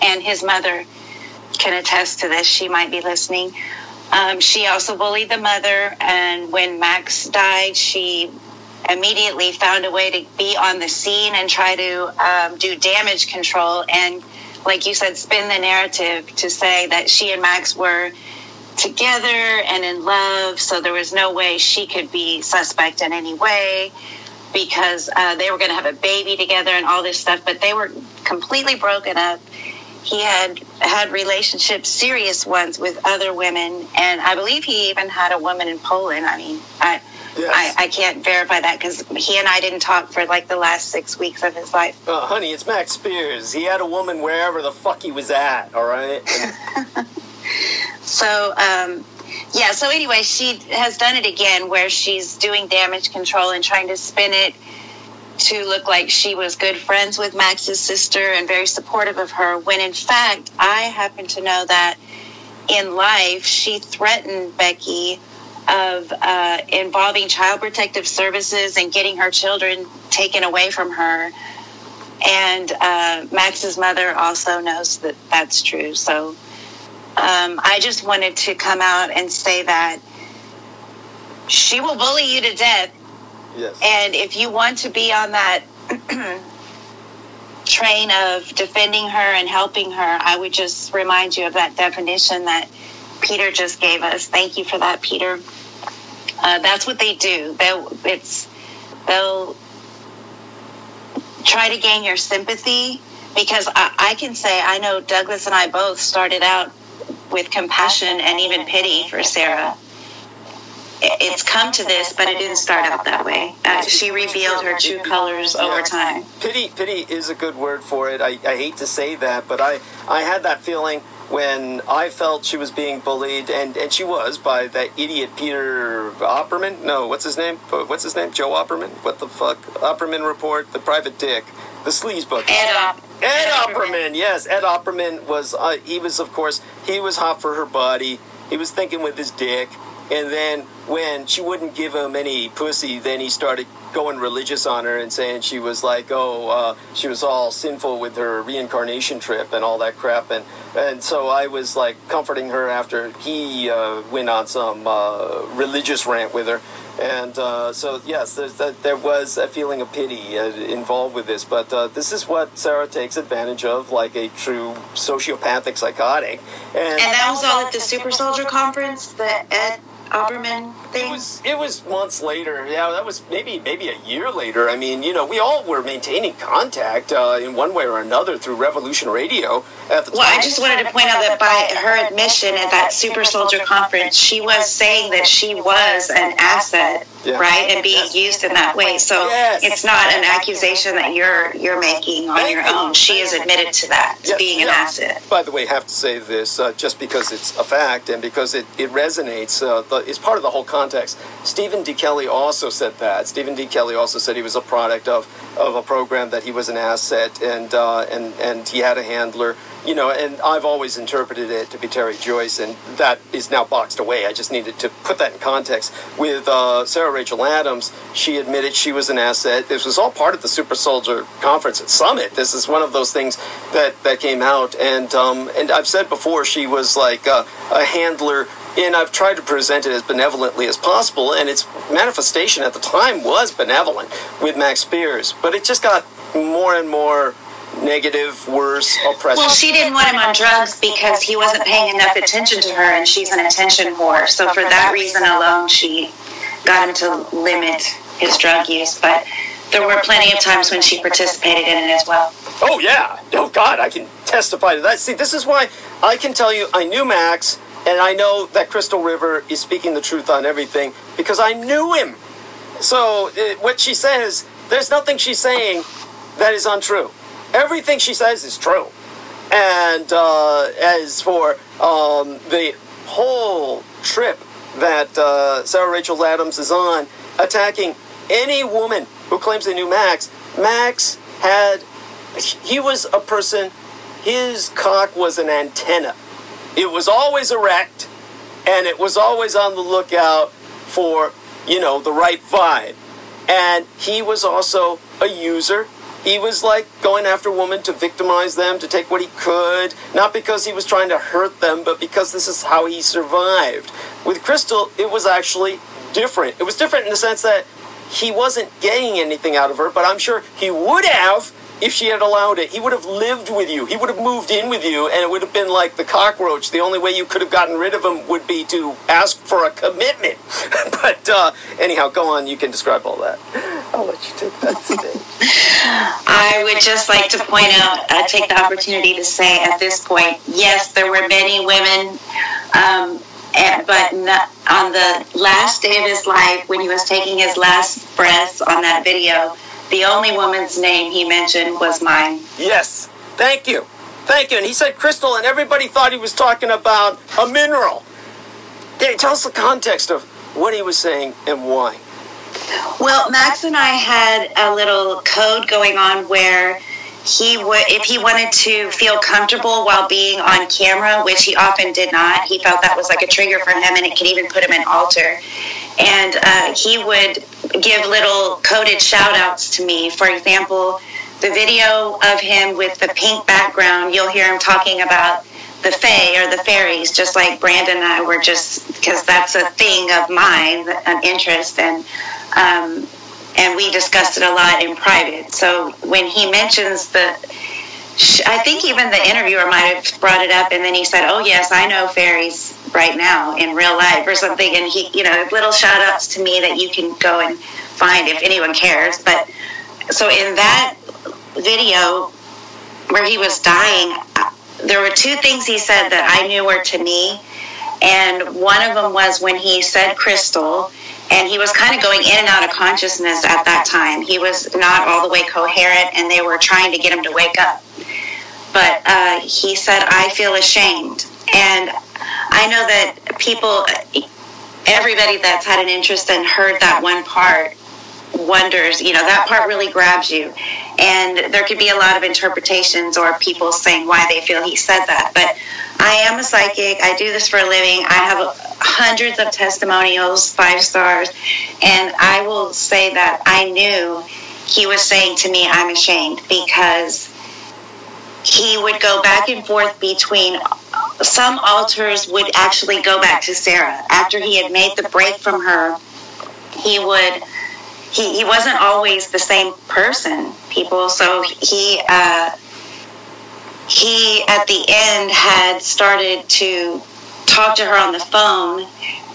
And his mother can attest to this. She might be listening. Um, she also bullied the mother, and when Max died, she immediately found a way to be on the scene and try to um, do damage control and, like you said, spin the narrative to say that she and Max were together and in love, so there was no way she could be suspect in any way because uh, they were going to have a baby together and all this stuff, but they were completely broken up. He had had relationships, serious ones, with other women, and I believe he even had a woman in Poland. I mean, I Yes. I, I can't verify that because he and I didn't talk for like the last six weeks of his life. Uh, honey, it's Max Spiers. He had a woman wherever the fuck he was at, all right? So, um, yeah, so anyway, she has done it again where she's doing damage control and trying to spin it to look like she was good friends with Max's sister and very supportive of her, when in fact, I happen to know that in life she threatened Becky of uh, involving child protective services and getting her children taken away from her. And uh, Max's mother also knows that that's true. So um, I just wanted to come out and say that she will bully you to death. Yes. And if you want to be on that train of defending her and helping her, I would just remind you of that definition that Peter just gave us. Thank you for that, Peter. Uh, that's what they do. They'll, it's, they'll try to gain your sympathy because I, I can say I know Douglas and I both started out with compassion and even pity for Sarah. It- It's come to this, but it didn't start out that way. Uh, she revealed her true colors over time. Pity, pity is a good word for it. I, I hate to say that, but I, I had that feeling when I felt she was being bullied, and, and she was by that idiot Peter Opperman. No, what's his name? What's his name? Joe Opperman? What the fuck? Opperman Report, the private dick, the sleaze book. Ed, Op- Ed Opperman, yes, Ed Opperman was. Uh, he was, of course, he was hot for her body. He was thinking with his dick, and then when she wouldn't give him any pussy, then he started going religious on her and saying she was like, oh, uh, she was all sinful with her reincarnation trip and all that crap. And, and so I was like comforting her after he uh, went on some uh, religious rant with her. And uh, so, yes, there was a feeling of pity uh, involved with this. But uh, this is what Sarah takes advantage of, like a true sociopathic psychotic. And, and that was all at the Super Soldier Conference, the Ed Opperman thing? It was it was months later. Yeah, that was maybe maybe a year later. I mean, you know, we all were maintaining contact uh, in one way or another through Revolution Radio at the well, time. Well, I just wanted to point out that by her admission at that Super Soldier conference, she was saying that she was an asset, yeah. right, and being yes. used in that way. So yes. it's not an accusation that you're you're making on Thank your you. own. She has admitted to that, to yes. being an yeah. asset. By the way, I have to say this uh, just because it's a fact and because it, it resonates. Uh, the, it's part of the whole context. Stephen D. Kelly also said that. Stephen D. Kelly also said he was a product of, of a program that he was an asset and uh, and and he had a handler. You know, and I've always interpreted it to be Terry Joyce, and that is now boxed away. I just needed to put that in context. With uh, Sarah Rachel Adams, she admitted she was an asset. This was all part of the Super Soldier Conference at Summit. This is one of those things that, that came out, and um, and I've said before she was like a, a handler and I've tried to present it as benevolently as possible, and its manifestation at the time was benevolent with Max Spiers, but it just got more and more negative, worse, oppressive. Well, she didn't want him on drugs because he wasn't paying enough attention to her, and she's an attention whore. So for that reason alone, she got him to limit his drug use. But there were plenty of times when she participated in it as well. Oh yeah. Oh God, I can testify to that. See, this is why I can tell you I knew Max and I know that Crystal River is speaking the truth on everything because I knew him. So uh, what she says, there's nothing she's saying that is untrue. Everything she says is true. And uh, as for um, the whole trip that uh, Sarah Rachel Adams is on, attacking any woman who claims they knew Max, Max had, he was a person, his cock was an antenna it was always erect and it was always on the lookout for, you know, the right vibe. And he was also a user. He was like going after women to victimize them, to take what he could, not because he was trying to hurt them, but because this is how he survived. With Crystal, it was actually different. It was different in the sense that he wasn't getting anything out of her, but I'm sure he would have if she had allowed it, he would have lived with you. He would have moved in with you, and it would have been like the cockroach. The only way you could have gotten rid of him would be to ask for a commitment. but uh, anyhow, go on. You can describe all that. I'll let you take that stage. I would just like to point out, uh, take the opportunity to say at this point, yes, there were many women. Um, and, but not, on the last day of his life, when he was taking his last breaths on that video, the only woman's name he mentioned was mine. Yes. Thank you. Thank you. And he said crystal, and everybody thought he was talking about a mineral. Tell us the context of what he was saying and why. Well, Max and I had a little code going on where he would, if he wanted to feel comfortable while being on camera, which he often did not, he felt that was like a trigger for him, and it could even put him in alter. And uh, he would give little coded shout outs to me. For example, the video of him with the pink background, you'll hear him talking about the Fae or the fairies, just like Brandon and I were just, because that's a thing of mine, an interest. And, um, and we discussed it a lot in private. So when he mentions the, I think even the interviewer might have brought it up, and then he said, "Oh yes, I know fairies right now in real life or something." And he, you know, little shout outs to me that you can go and find if anyone cares. But so in that video where he was dying, uh, there were two things he said that I knew were to me, and one of them was when he said crystal and he was kind of going in and out of consciousness at that time. He was not all the way coherent, and they were trying to get him to wake up. but uh, he said, I feel ashamed. And I know that people, everybody that's had an interest and heard that one part wonders, you know, that part really grabs you. And there could be a lot of interpretations or people saying why they feel he said that. But I am a psychic. I do this for a living. I have hundreds of testimonials, five stars. And I will say that I knew he was saying to me, I'm ashamed because he would go back and forth between some altars would actually go back to Sarah after he had made the break from her. He would he, he wasn't always the same person, people. So he uh, he at the end had started to talk to her on the phone,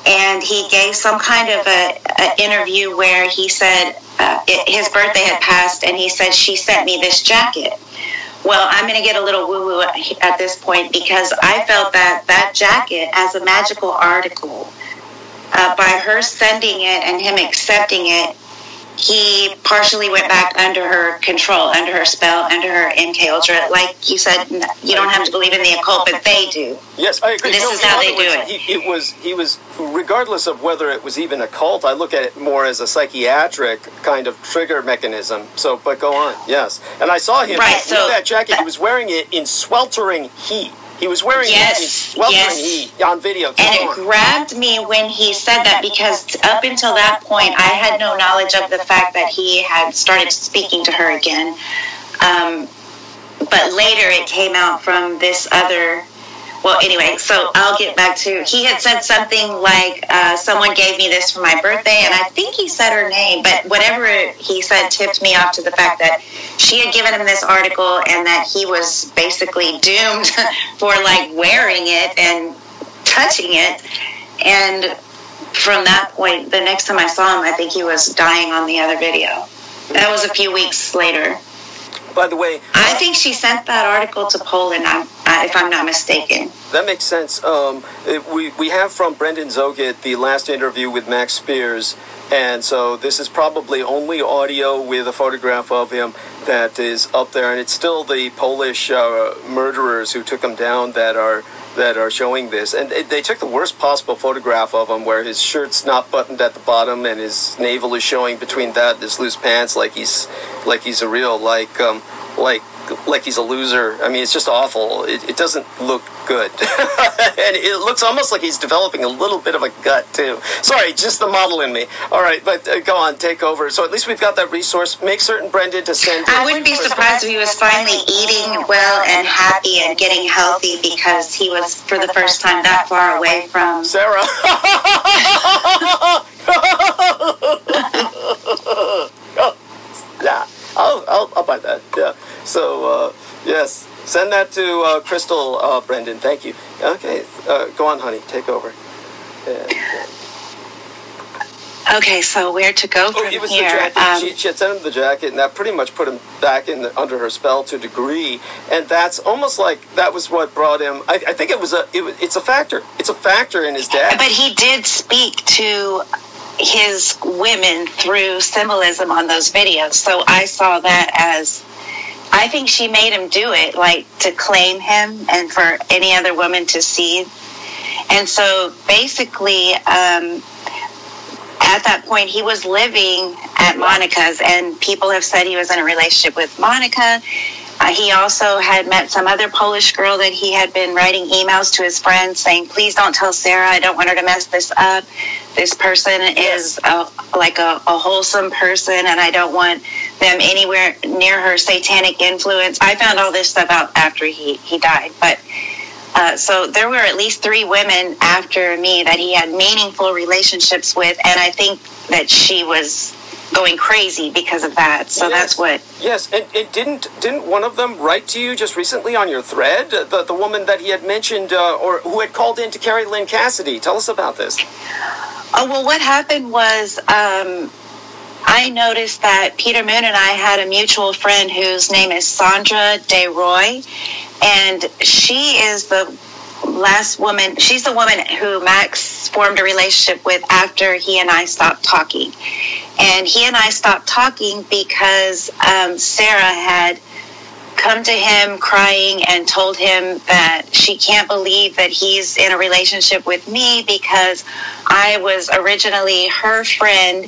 and he gave some kind of a, a interview where he said uh, it, his birthday had passed, and he said she sent me this jacket. Well, I'm going to get a little woo woo at this point because I felt that that jacket, as a magical article, uh, by her sending it and him accepting it, he partially went back under her control, under her spell, under her MK Ultra. Like you said, you don't have to believe in the occult, but they do. Yes, I agree. This No, is how they do it. He, it was he was regardless of whether it was even a cult. I look at it more as a psychiatric kind of trigger mechanism. So, but go on. Yes, and I saw him Right, so- that jacket. He was wearing it in sweltering heat. He was wearing Yes, it sweltering yes. heat on video. And Come it on. grabbed me when he said that because up until that point, I had no knowledge of the fact that he had started speaking to her again. Um, but later it came out from this other. Well, anyway, so I'll get back to. He had said something like, uh, "Someone gave me this for my birthday," and I think he said her name, but whatever he said tipped me off to the fact that she had given him this article and that he was basically doomed for like wearing it and touching it. And from that point, the next time I saw him, I think he was dying on the other video. That was a few weeks later. By the way, I think she sent that article to Poland, if I'm not mistaken. That makes sense. Um, we, we have from Brendan Zogit the last interview with Max Spiers, and so this is probably only audio with a photograph of him that is up there, and it's still the Polish uh, murderers who took him down that are that are showing this, and they took the worst possible photograph of him, where his shirt's not buttoned at the bottom and his navel is showing between that and his loose pants, like he's like he's a real like um, like like he's a loser. I mean, it's just awful. It, it doesn't look good, and it looks almost like he's developing a little bit of a gut too. Sorry, just the model in me. All right, but uh, go on, take over. So at least we've got that resource. Make certain Brendan to send. I wouldn't be surprised if he was finally eating well and happy and getting healthy because he was, for the first time, that far away from. Sarah. yeah, I'll, I'll, I'll buy that. So, uh, yes, send that to uh, Crystal, uh, Brendan. Thank you. Okay, uh, go on, honey. Take over. Okay, so where to go from Oh, was here? the jacket. Um, she, she had sent him the jacket, and that pretty much put him back in the, under her spell to a degree. And that's almost like that was what brought him. I, I think it was a. It, it's a factor. It's a factor in his dad. But he did speak to his women through symbolism on those videos. So I saw that as I think she made him do it, like to claim him and for any other woman to see. And so basically, um, at that point, he was living at Monica's, and people have said he was in a relationship with Monica. Uh, he also had met some other Polish girl that he had been writing emails to his friends saying, "Please don't tell Sarah. I don't want her to mess this up. This person is a, like a, a wholesome person, and I don't want them anywhere near her satanic influence." I found all this stuff out after he he died, but. Uh, so there were at least three women after me that he had meaningful relationships with, and I think that she was going crazy because of that. So that's what. Yes, and, and didn't didn't one of them write to you just recently on your thread? The the woman that he had mentioned, uh, or who had called in to Kerry Lynn Cassidy. Tell us about this. Oh well, what happened was um, I noticed that Peter Moon and I had a mutual friend whose name is Sandra DeRoy, and she is the last woman. She's the woman who Max formed a relationship with after he and I stopped talking. And he and I stopped talking because um, Sarah had come to him crying and told him that she can't believe that he's in a relationship with me because I was originally her friend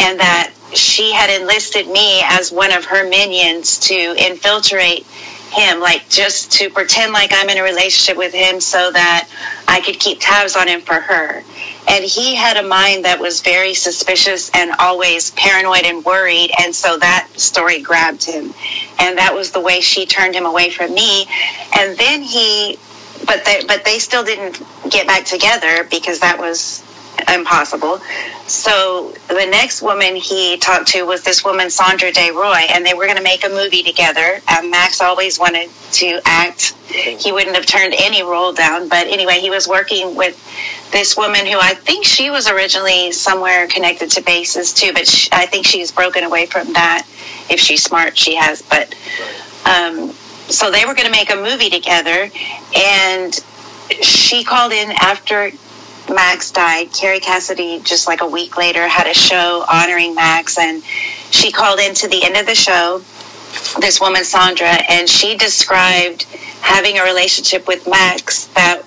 and that she had enlisted me as one of her minions to infiltrate him, like just to pretend like I'm in a relationship with him so that I could keep tabs on him for her. And he had a mind that was very suspicious and always paranoid and worried. And so that story grabbed him. And that was the way she turned him away from me. And then he, but they, but they still didn't get back together because that was impossible. So the next woman he talked to was this woman, Sandra Day Roy, and they were going to make a movie together. Max always wanted to act. He wouldn't have turned any role down. But anyway, he was working with this woman who I think she was originally somewhere connected to bases too, but she, I think she's broken away from that. If she's smart, she has. But um, so they were going to make a movie together, and she called in after Max died, Kerry Cassidy, just like a week later, had a show honoring Max, and she called into the end of the show, this woman, Sandra, and she described having a relationship with Max that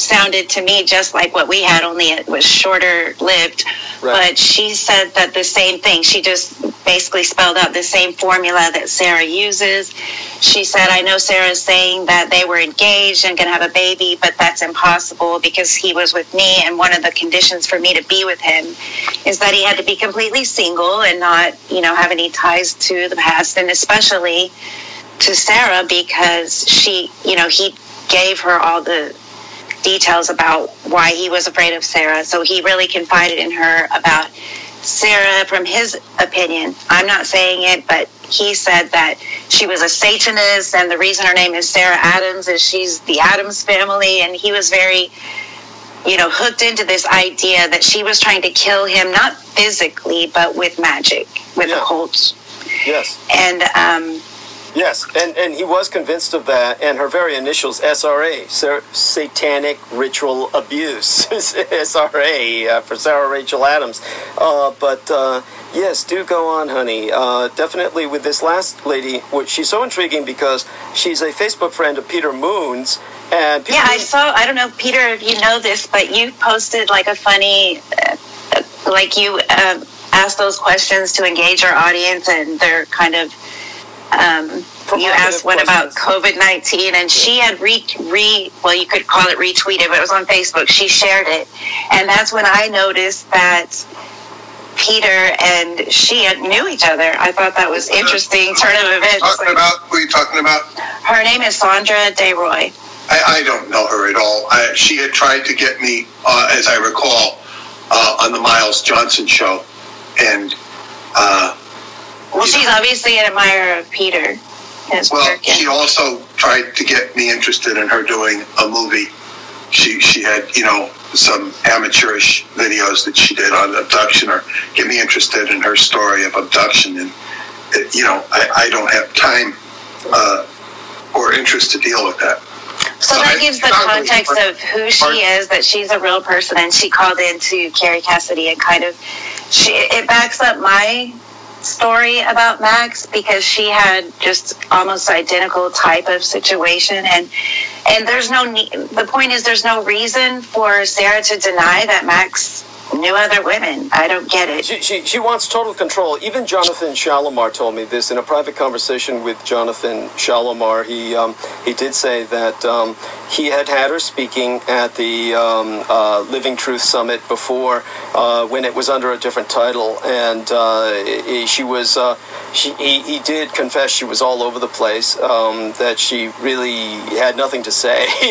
sounded to me just like what we had, only it was shorter lived. Right. But she said that the same thing. She just basically spelled out the same formula that Sarah uses. She said, I know Sarah's saying that they were engaged and going to have a baby, but that's impossible because he was with me. And one of the conditions for me to be with him is that he had to be completely single and not, you know, have any ties to the past. And especially to Sarah because she, you know, he gave her all the details about why he was afraid of Sarah. So he really confided in her about Sarah from his opinion. I'm not saying it, but he said that she was a Satanist, and the reason her name is Sarah Adams is she's the Adams family, and he was very, you know, hooked into this idea that she was trying to kill him, not physically, but with magic, with Yeah. occults. Yes. And um, Yes, and, and he was convinced of that, and her very initials, SRA, Sa- Satanic Ritual Abuse, SRA, uh, for Sarah Rachel Adams. Uh, but uh, yes, do go on, honey. Uh, definitely with this last lady, which she's so intriguing because she's a Facebook friend of Peter Moon's, and Peter Yeah, I saw. I don't know, Peter, if you know this, but you posted like a funny, uh, uh, like you um, asked those questions to engage our audience, and they're kind of. Um, you Provocative asked one about. COVID nineteen, and she had re re well, you could call it retweeted, but it was on Facebook. She shared it, and that's when I noticed that Peter and she had knew each other. I thought that was interesting turn of events. Talking about, who are you talking about? Her name is Sandra Desroy. I, I don't know her at all. I, she had tried to get me, uh, as I recall, uh, on the Miles Johnston show, and uh, Well, she's obviously an admirer of Peter. His well, work. she also tried to get me interested in her doing a movie. She she had you know some amateurish videos that she did on abduction, or get me interested in her story of abduction, and it, you know I, I don't have time uh, or interest to deal with that. So So that I- gives the not really context of who she part- is, that she's a real person, and she called in to Kerry Cassidy and kind of, she, it backs up my story about Max because she had just almost identical type of situation. And and there's no need the point is there's no reason for Sarah to deny that Max knew other women. I don't get it. She, she, she wants total control. Even Jonathan Shalimar told me this in a private conversation with Jonathan Shalimar. He um, he did say that um, he had had her speaking at the um, uh, Living Truth Summit before uh, when it was under a different title, and uh, he- she was uh, she he, he did confess she was all over the place. Um, that she really had nothing to say,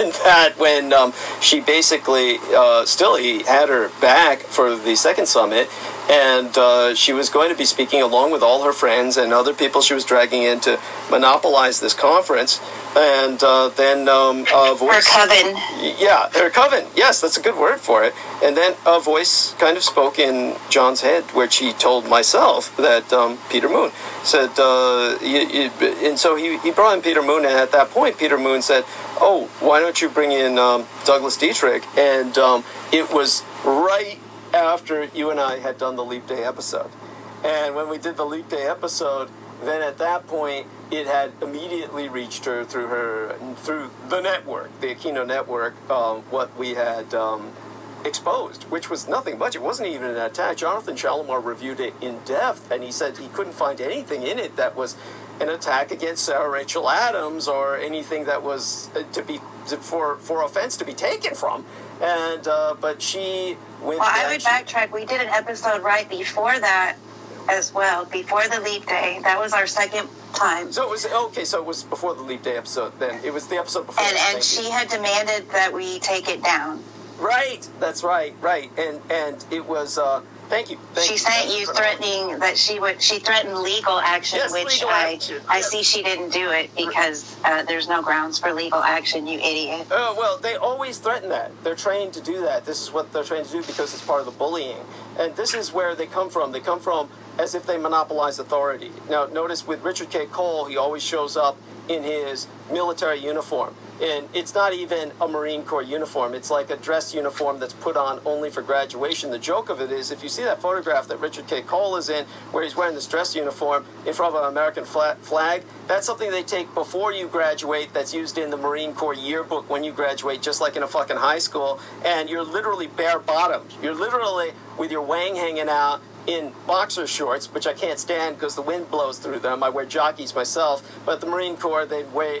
and that when um, she basically uh, still he had her back for the second summit, and uh, she was going to be speaking along with all her friends and other people she was dragging in to monopolize this conference. And uh, then um, a Her voice, coven. yeah, her coven. Yes, that's a good word for it. And then a voice kind of spoke in John's head, which he told myself that um, Peter Moon said. Uh, you, you, and so he, he brought in Peter Moon, and at that point, Peter Moon said, "Oh, why don't you bring in um, Douglas Dietrich?" And um, it was right after you and I had done the Leap Day episode. And when we did the Leap Day episode, then at that point, it had immediately reached her through her through the network, the Aquino network, um, what we had um, exposed, which was nothing much. It wasn't even an attack. Jonathan Shalimar reviewed it in depth, and he said he couldn't find anything in it that was an attack against Sarah Rachel Adams or anything that was uh, to be for for offense to be taken from. And uh, but she went. Well, I would she- backtrack. We did an episode right before that as well, before the leap day. That was our second time. So it was okay. So it was before the leap day episode. Then it was the episode before. And, and she had demanded that we take it down. Right. That's right. Right. And and it was. Uh, thank you. Thank she you. sent Thank you threatening that she would. She threatened legal action, Yes, which legal I action, I yes. see she didn't do it because uh, there's no grounds for legal action. You idiot. Uh, well, they always threaten that. They're trained to do that. This is what they're trained to do because it's part of the bullying. And this is where they come from. They come from as if they monopolize authority. Now, notice with Richard K. Cole, he always shows up in his military uniform. And it's not even a Marine Corps uniform. It's like a dress uniform that's put on only for graduation. The joke of it is, if you see that photograph that Richard K. Cole is in, where he's wearing this dress uniform in front of an American flag, that's something they take before you graduate that's used in the Marine Corps yearbook when you graduate, just like in a fucking high school. And you're literally bare bottomed. You're literally with your wang hanging out in boxer shorts, which I can't stand because the wind blows through them. I wear jockeys myself, but the Marine Corps they wear,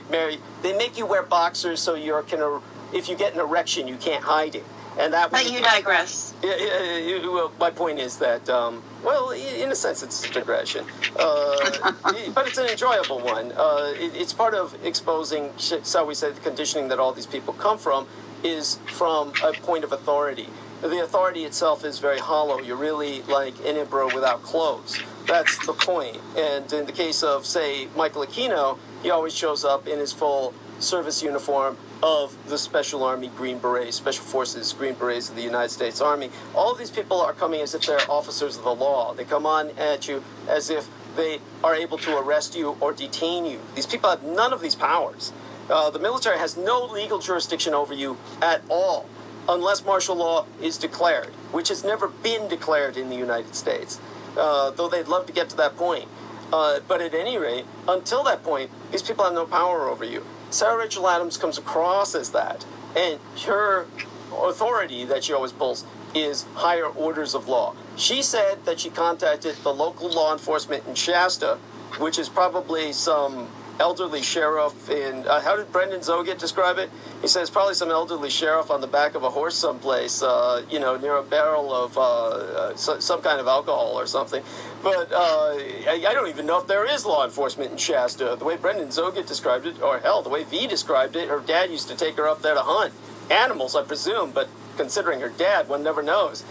they make you wear boxers so you can, if you get an erection, you can't hide it. And that But was- you digress. yeah, yeah, yeah, well, my point is that, um, well, in a sense, it's a digression, uh, but it's an enjoyable one. Uh, it, it's part of exposing, shall we say, the conditioning that all these people come from is from a point of authority. The authority itself is very hollow. You're really like an emperor without clothes. That's the point. And in the case of, say, Michael Aquino, he always shows up in his full service uniform of the Special Army Green Berets, Special Forces Green Berets of the United States Army. All these people are coming as if they're officers of the law. They come on at you as if they are able to arrest you or detain you. These people have none of these powers. Uh, the military has no legal jurisdiction over you at all unless martial law is declared, which has never been declared in the United States, uh, though they'd love to get to that point. Uh, but at any rate, until that point, these people have no power over you. Sarah Rachel Adams comes across as that, and her authority that she always pulls is higher orders of law. She said that she contacted the local law enforcement in Shasta, which is probably some elderly sheriff in uh, how did Brendan Zoget describe it? He says probably some elderly sheriff on the back of a horse someplace, uh, you know, near a barrel of uh, uh, so, some kind of alcohol or something. But uh, I, I don't even know if there is law enforcement in Shasta. The way Brendan Zoget described it, or hell, the way V described it, her dad used to take her up there to hunt animals, I presume. But considering her dad, one never knows.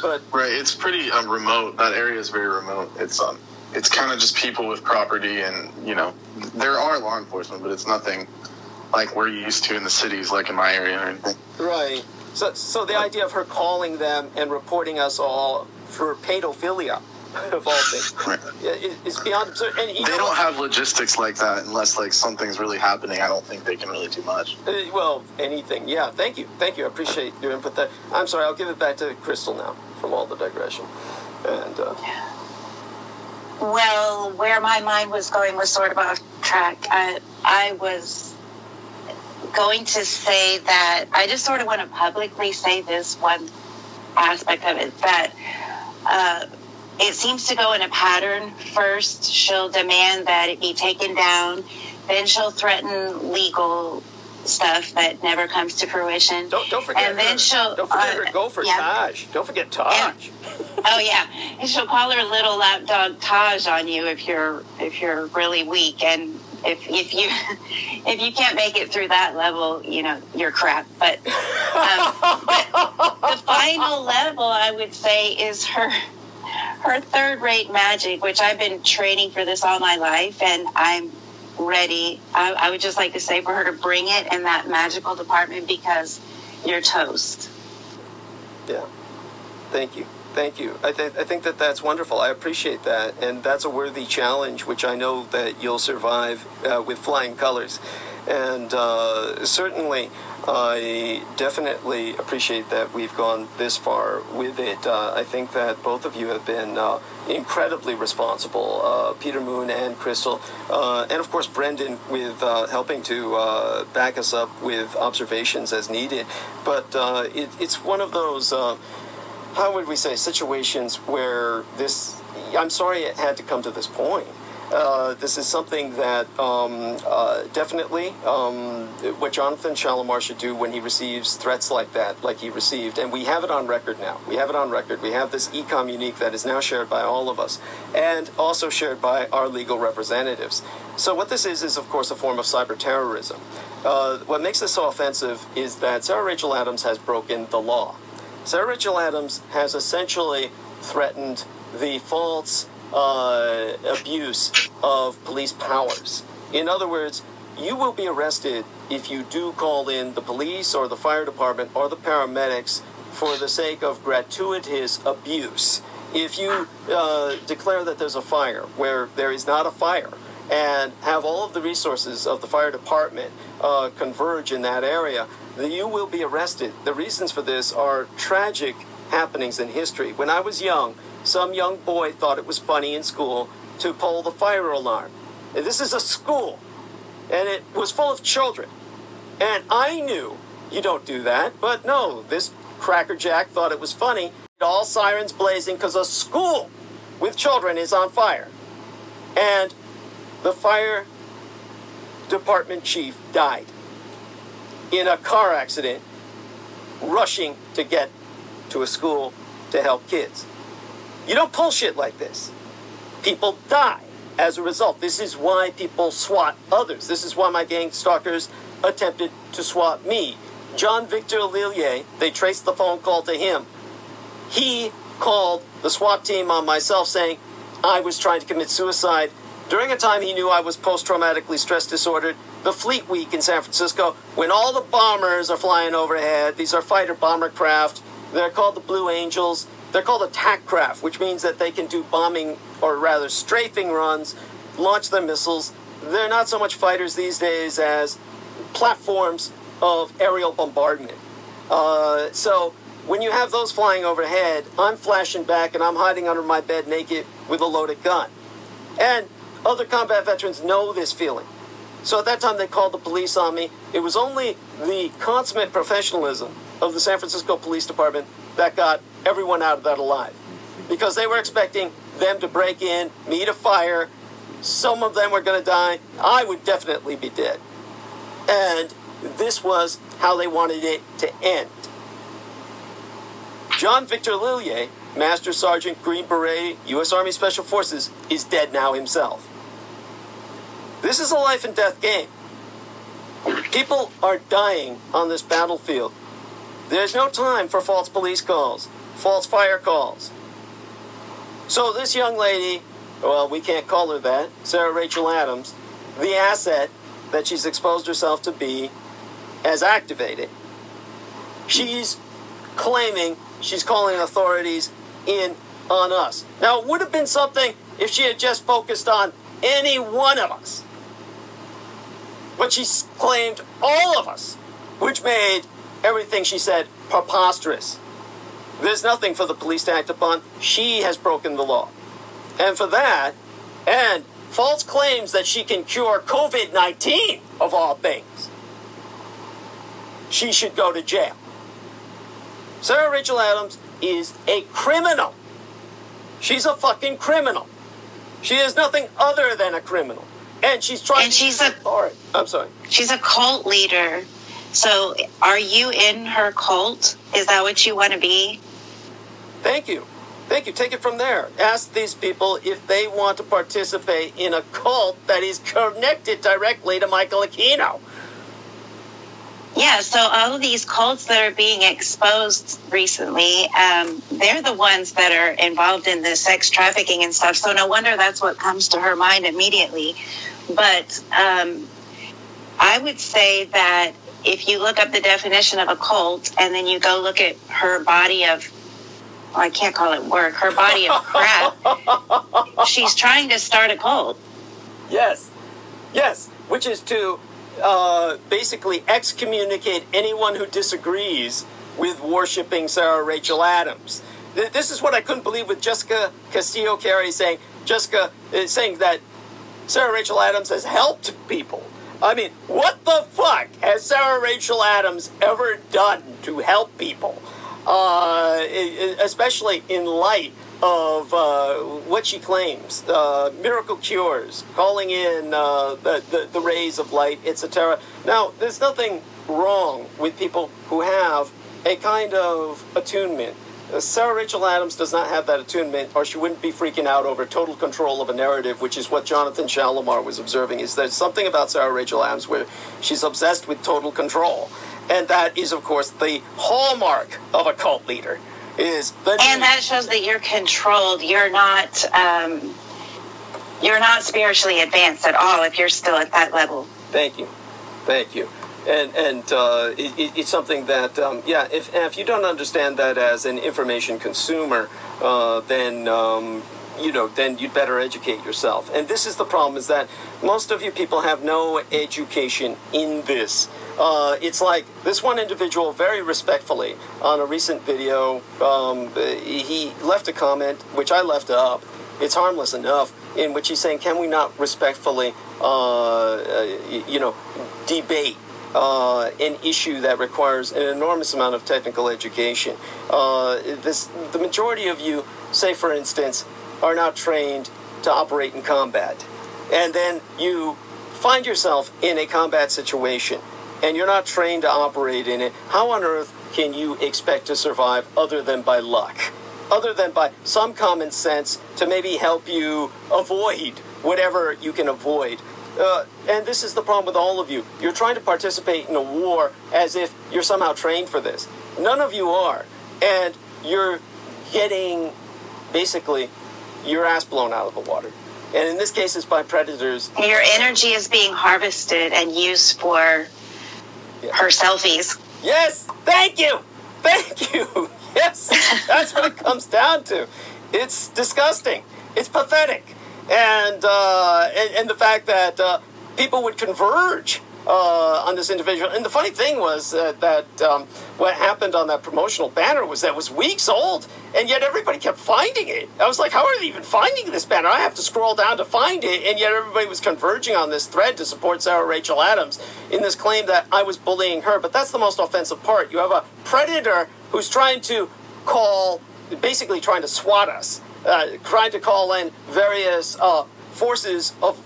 But Right, it's pretty um, remote. That area is very remote. It's um, it's kind of just people with property, and you know, there are law enforcement, but it's nothing like we're used to in the cities, like in my area or anything. Right. So, so the idea of her calling them and reporting us all for pedophilia, of all things, it's beyond absurd. And They don't have logistics like that unless like something's really happening. I don't think they can really do much. Uh, well, anything. Yeah. Thank you. Thank you. I appreciate your input. There. I'm sorry. I'll give it back to Crystal now from all the digression. And uh, Well, where my mind was going was sort of off track. I, I was going to say that I just sort of want to publicly say this one aspect of it that uh, it seems to go in a pattern. First, she'll demand that it be taken down, then she'll threaten legal stuff that never comes to fruition. don't don't forget and then her. she'll don't forget uh, her gopher yeah. Taj. Don't forget Taj. Oh yeah, and she'll call her little lapdog Taj on you if you're if you're really weak, and if if you if you can't make it through that level, you know you're crap. But, um, but the final level, I would say, is her her third rate magic, which I've been training for this all my life, and I'm ready. I, I would just like to say for her to bring it in that magical department because you're toast. Yeah. Thank you. Thank you. I, th- I think that that's wonderful. I appreciate that. And that's a worthy challenge, which I know that you'll survive uh, with flying colors. And uh, certainly, I definitely appreciate that we've gone this far with it. Uh, I think that both of you have been uh, incredibly responsible, uh, Peter Moon and Crystal, uh, and of course Brendan with uh, helping to uh, back us up with observations as needed. But it, it's one of those, how would we say, situations where this, I'm sorry it had to come to this point. Uh, this is something that um, uh, definitely um, what Jonathan Shalimar should do when he receives threats like that, like he received. And we have it on record now. We have it on record. We have this ecom unique that is now shared by all of us and also shared by our legal representatives. So, what this is, is of course a form of cyber terrorism. Uh, what makes this so offensive is that Sarah Rachel Adams has broken the law. Sarah Rachel Adams has essentially threatened the false uh, abuse of police powers. In other words, you will be arrested if you do call in the police or the fire department or the paramedics for the sake of gratuitous abuse. If you uh, declare that there's a fire where there is not a fire and have all of the resources of the fire department uh, converge in that area, you will be arrested. The reasons for this are tragic happenings in history. When I was young, some young boy thought it was funny in school to pull the fire alarm. And this is a school, and it was full of children. And I knew you don't do that, but no, this crackerjack thought it was funny. All sirens blazing because a school with children is on fire. And the fire department chief died in a car accident rushing to get to a school to help kids. You don't pull shit like this. People die as a result. This is why people swat others. This is why my gang stalkers attempted to swat me. John Victor Lillier, they traced the phone call to him. He called the SWAT team on myself saying I was trying to commit suicide during a time he knew I was post traumatically stress disordered. The Fleet Week in San Francisco, when all the bombers are flying overhead, these are fighter bomber craft. They're called the Blue Angels. They're called attack craft, which means that they can do bombing or rather strafing runs, launch their missiles. They're not so much fighters these days as platforms of aerial bombardment. Uh, so when you have those flying overhead, I'm flashing back and I'm hiding under my bed naked with a loaded gun. And other combat veterans know this feeling. So at that time, they called the police on me. It was only the consummate professionalism of the San Francisco Police Department that got everyone out of that alive. Because they were expecting them to break in, meet a fire. Some of them were going to die. I would definitely be dead. And this was how they wanted it to end. John Victor Lillier, Master Sergeant Green Beret, U.S. Army Special Forces, is dead now himself. This is a life and death game. People are dying on this battlefield. There's no time for false police calls false fire calls. So this young lady, well, we can't call her that, Sarah Rachel Adams, the asset that she's exposed herself to be has activated. She's claiming she's calling authorities in on us. Now, it would have been something if she had just focused on any one of us. But she claimed all of us, which made everything she said preposterous. There's nothing for the police to act upon. She has broken the law. And for that, and false claims that she can cure COVID 19, of all things, she should go to jail. Sarah Rachel Adams is a criminal. She's a fucking criminal. She is nothing other than a criminal. And she's trying and she's to a, I'm sorry. She's a cult leader so, are you in her cult? Is that what you want to be? Thank you. Thank you. Take it from there. Ask these people if they want to participate in a cult that is connected directly to Michael Aquino. Yeah, so all of these cults that are being exposed recently, um, they're the ones that are involved in the sex trafficking and stuff. So no wonder that's what comes to her mind immediately. But um, I would say that if you look up the definition of a cult and then you go look at her body of well, I can't call it work, her body of crap, she's trying to start a cult. Yes. Yes. Which is to uh, basically excommunicate anyone who disagrees with worshiping Sarah Rachel Adams. Th- This is what I couldn't believe with Jessica Castillo Carey saying Jessica is saying that Sarah Rachel Adams has helped people. I mean, what the fuck has Sarah Rachel Adams ever done to help people? Uh, especially in light of uh, what she claims uh, miracle cures, calling in uh, the, the, the rays of light, etc. Now, there's nothing wrong with people who have a kind of attunement. Uh, Sarah Rachel Adams does not have that attunement, or she wouldn't be freaking out over total control of a narrative, which is what Jonathan Shalimar was observing. Is there's something about Sarah Rachel Adams where she's obsessed with total control, and that is, of course, the hallmark of a cult leader. Is the And that shows that you're controlled. You're not. Um, you're not spiritually advanced at all if you're still at that level. Thank you, thank you. And and uh, it, it- it's something that um, yeah, if if you don't understand that as an information consumer, uh, then um, you know then you'd better educate yourself. And this is the problem: is that most of you people have no education in this. Uh, it's like this one individual, very respectfully, on a recent video, um, he left a comment which I left up. It's harmless enough, in which he's saying, "Can we not respectfully, uh, uh, you know, debate uh, an issue that requires an enormous amount of technical education. Uh, this, the majority of you, say for instance, are not trained to operate in combat, and then you find yourself in a combat situation, and you're not trained to operate in it. How on earth can you expect to survive other than by luck? Other than by some common sense to maybe help you avoid whatever you can avoid. Uh, and this is the problem with all of you. You're trying to participate in a war as if you're somehow trained for this. None of you are. And you're getting basically your ass blown out of the water. And in this case, it's by predators. Your energy is being harvested and used for her selfies. Yes, thank you. Thank you. Yes, that's what it comes down to. It's disgusting. It's pathetic. And, uh, and, and the fact that uh, people would converge uh, on this individual. And the funny thing was uh, that um, what happened on that promotional banner was that it was weeks old, and yet everybody kept finding it. I was like, how are they even finding this banner? I have to scroll down to find it, and yet everybody was converging on this thread to support Sarah Rachel Adams in this claim that I was bullying her. But that's the most offensive part. You have a predator who's trying to call, basically trying to swat us, uh, trying to call in various uh, forces of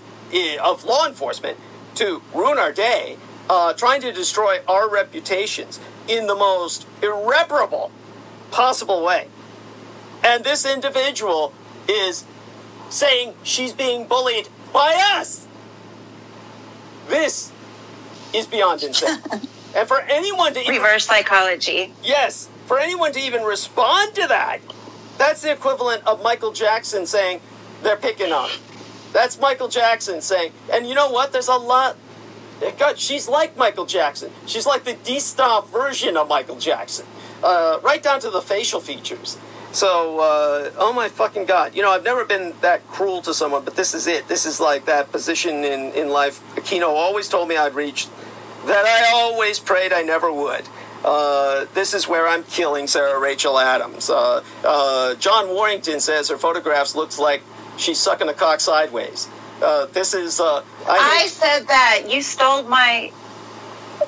of law enforcement to ruin our day, uh, trying to destroy our reputations in the most irreparable possible way. And this individual is saying she's being bullied by us. This is beyond insane. and for anyone to even Reverse psychology. Yes, for anyone to even respond to that, that's the equivalent of Michael Jackson saying they're picking on him. That's Michael Jackson saying, and you know what? There's a lot. God, she's like Michael Jackson. She's like the de-stoff version of Michael Jackson, uh, right down to the facial features. So, uh, oh my fucking god! You know, I've never been that cruel to someone, but this is it. This is like that position in in life. Aquino always told me I'd reach that I always prayed I never would. Uh, this is where I'm killing Sarah Rachel Adams. Uh, uh, John Warrington says her photographs looks like she's sucking the cock sideways. Uh, this is. Uh, I said that. You stole my.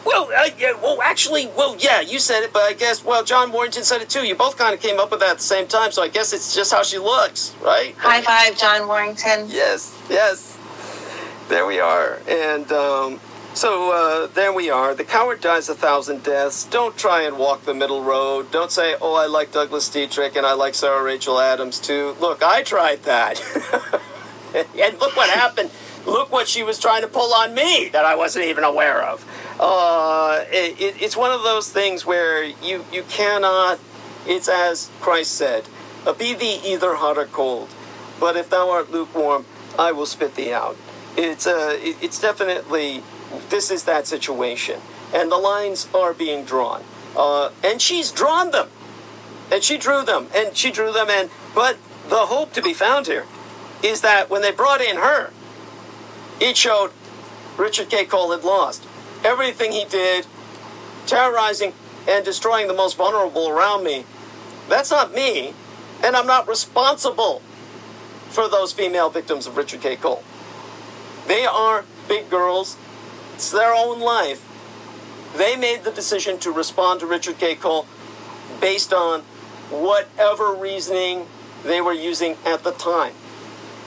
well, uh, yeah, well, actually, well, yeah, you said it, but I guess, well, John Warrington said it too. You both kind of came up with that at the same time, so I guess it's just how she looks, right? High five, John Warrington. Yes, yes. There we are. And um, so uh, there we are. The coward dies a thousand deaths. Don't try and walk the middle road. Don't say, oh, I like Douglas Dietrich and I like Sarah Rachel Adams too. Look, I tried that. and look what happened. Look what she was trying to pull on me that I wasn't even aware of. Uh, it, it, it's one of those things where you, you cannot, it's as Christ said, uh, be thee either hot or cold. But if thou art lukewarm, I will spit thee out. It's uh, it, it's definitely this is that situation, and the lines are being drawn, uh, and she's drawn them, and she drew them, and she drew them, and but the hope to be found here is that when they brought in her, it showed Richard K. Cole had lost. everything he did, terrorizing and destroying the most vulnerable around me. That's not me, and I'm not responsible for those female victims of Richard K. Cole. They are big girls, it's their own life. They made the decision to respond to Richard K. Cole based on whatever reasoning they were using at the time.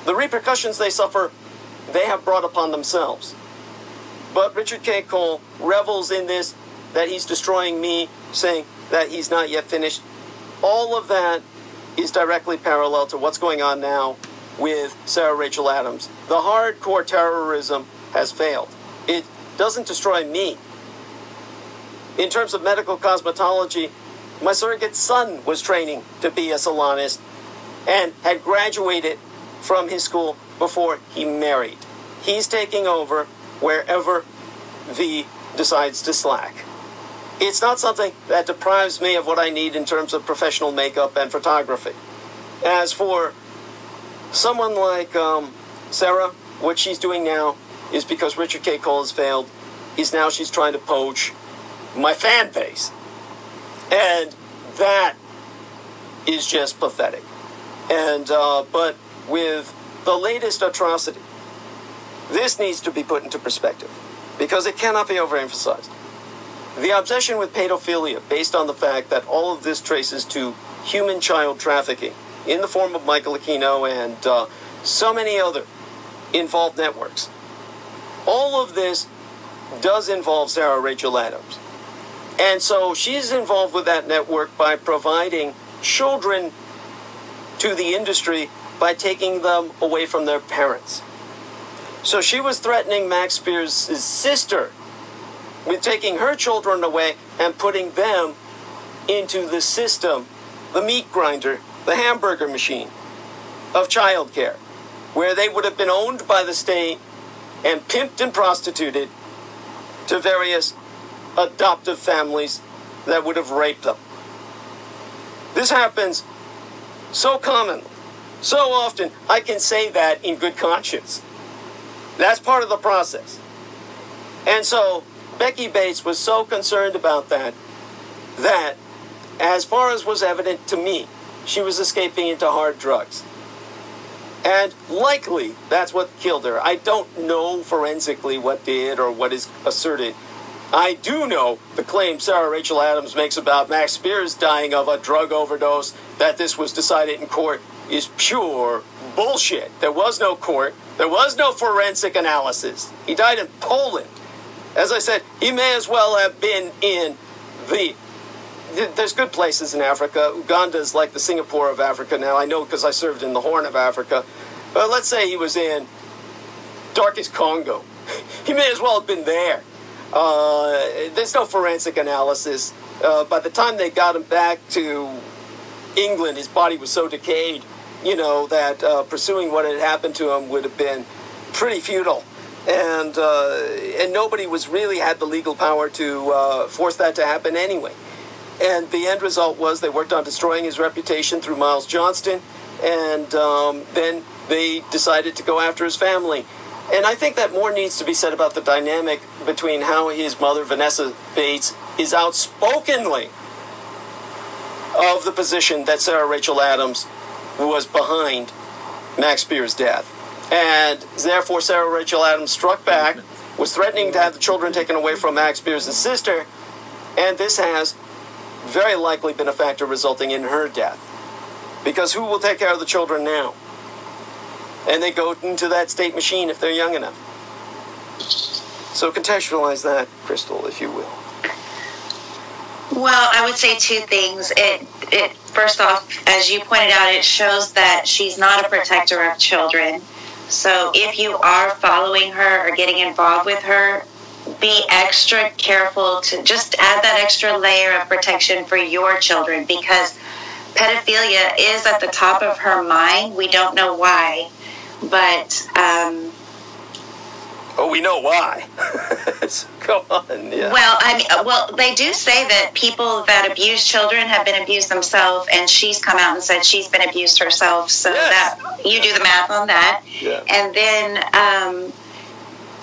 The repercussions they suffer, they have brought upon themselves. But Richard K. Cole revels in this that he's destroying me, saying that he's not yet finished. All of that is directly parallel to what's going on now with Sarah Rachel Adams. The hardcore terrorism has failed. Doesn't destroy me. In terms of medical cosmetology, my surrogate son was training to be a salonist and had graduated from his school before he married. He's taking over wherever V decides to slack. It's not something that deprives me of what I need in terms of professional makeup and photography. As for someone like um, Sarah, what she's doing now is because Richard K. Cole has failed, is now she's trying to poach my fan base. And that is just pathetic. And, uh, but with the latest atrocity, this needs to be put into perspective because it cannot be overemphasized. The obsession with pedophilia, based on the fact that all of this traces to human child trafficking in the form of Michael Aquino and uh, so many other involved networks, all of this does involve Sarah Rachel Adams. And so she's involved with that network by providing children to the industry by taking them away from their parents. So she was threatening Max Spiers' sister with taking her children away and putting them into the system, the meat grinder, the hamburger machine of childcare, where they would have been owned by the state and pimped and prostituted to various adoptive families that would have raped them. This happens so commonly, so often, I can say that in good conscience. That's part of the process. And so Becky Bates was so concerned about that that, as far as was evident to me, she was escaping into hard drugs. And likely that's what killed her. I don't know forensically what did or what is asserted. I do know the claim Sarah Rachel Adams makes about Max Spiers dying of a drug overdose, that this was decided in court, is pure bullshit. There was no court, there was no forensic analysis. He died in Poland. As I said, he may as well have been in the there's good places in Africa. Uganda is like the Singapore of Africa now. I know because I served in the Horn of Africa. But let's say he was in darkest Congo. He may as well have been there. Uh, there's no forensic analysis. Uh, by the time they got him back to England, his body was so decayed, you know, that uh, pursuing what had happened to him would have been pretty futile. And uh, and nobody was really had the legal power to uh, force that to happen anyway. And the end result was they worked on destroying his reputation through Miles Johnston, and um, then they decided to go after his family. And I think that more needs to be said about the dynamic between how his mother, Vanessa Bates, is outspokenly of the position that Sarah Rachel Adams was behind Max Spiers' death. And therefore, Sarah Rachel Adams struck back, was threatening to have the children taken away from Max Spiers' sister, and this has very likely been a factor resulting in her death. Because who will take care of the children now? And they go into that state machine if they're young enough. So contextualize that, Crystal, if you will. Well, I would say two things. It, it first off, as you pointed out, it shows that she's not a protector of children. So if you are following her or getting involved with her, be extra careful to just add that extra layer of protection for your children because pedophilia is at the top of her mind. We don't know why, but um, Oh, we know why. go on. Yeah. well, I mean, well, they do say that people that abuse children have been abused themselves, and she's come out and said she's been abused herself. So Yes. that you do the math on that, Yeah. and then. Um,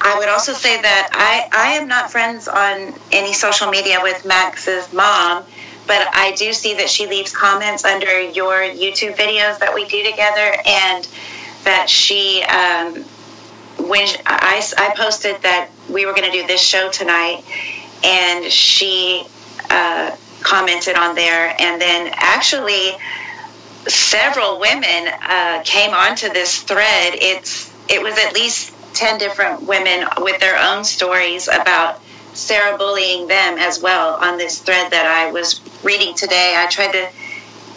I would also say that I, I am not friends on any social media with Max's mom, but I do see that she leaves comments under your YouTube videos that we do together, and that she, um, when I, I posted that we were going to do this show tonight, and she uh, commented on there, and then actually several women uh, came onto this thread. It's it was at least ten different women with their own stories about Sarah bullying them as well on this thread that I was reading today. I tried to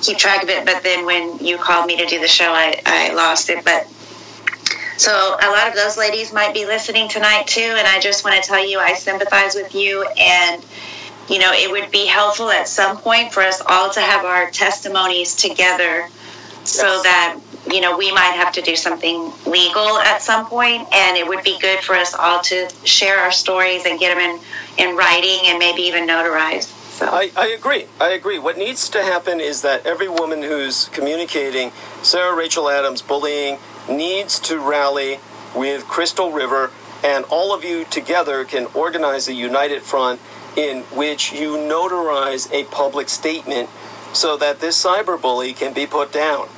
keep track of it, but then when you called me to do the show, I, I lost it. But so a lot of those ladies might be listening tonight too, and I just want to tell you I sympathize with you and you know, it would be helpful at some point for us all to have our testimonies together so that, you know, we might have to do something legal at some point, and it would be good for us all to share our stories and get them in, in writing and maybe even notarized. So. I, I agree. I agree. What needs to happen is that every woman who's communicating Sarah Rachel Adams bullying needs to rally with Crystal River, and all of you together can organize a united front in which you notarize a public statement so that this cyberbully can be put down.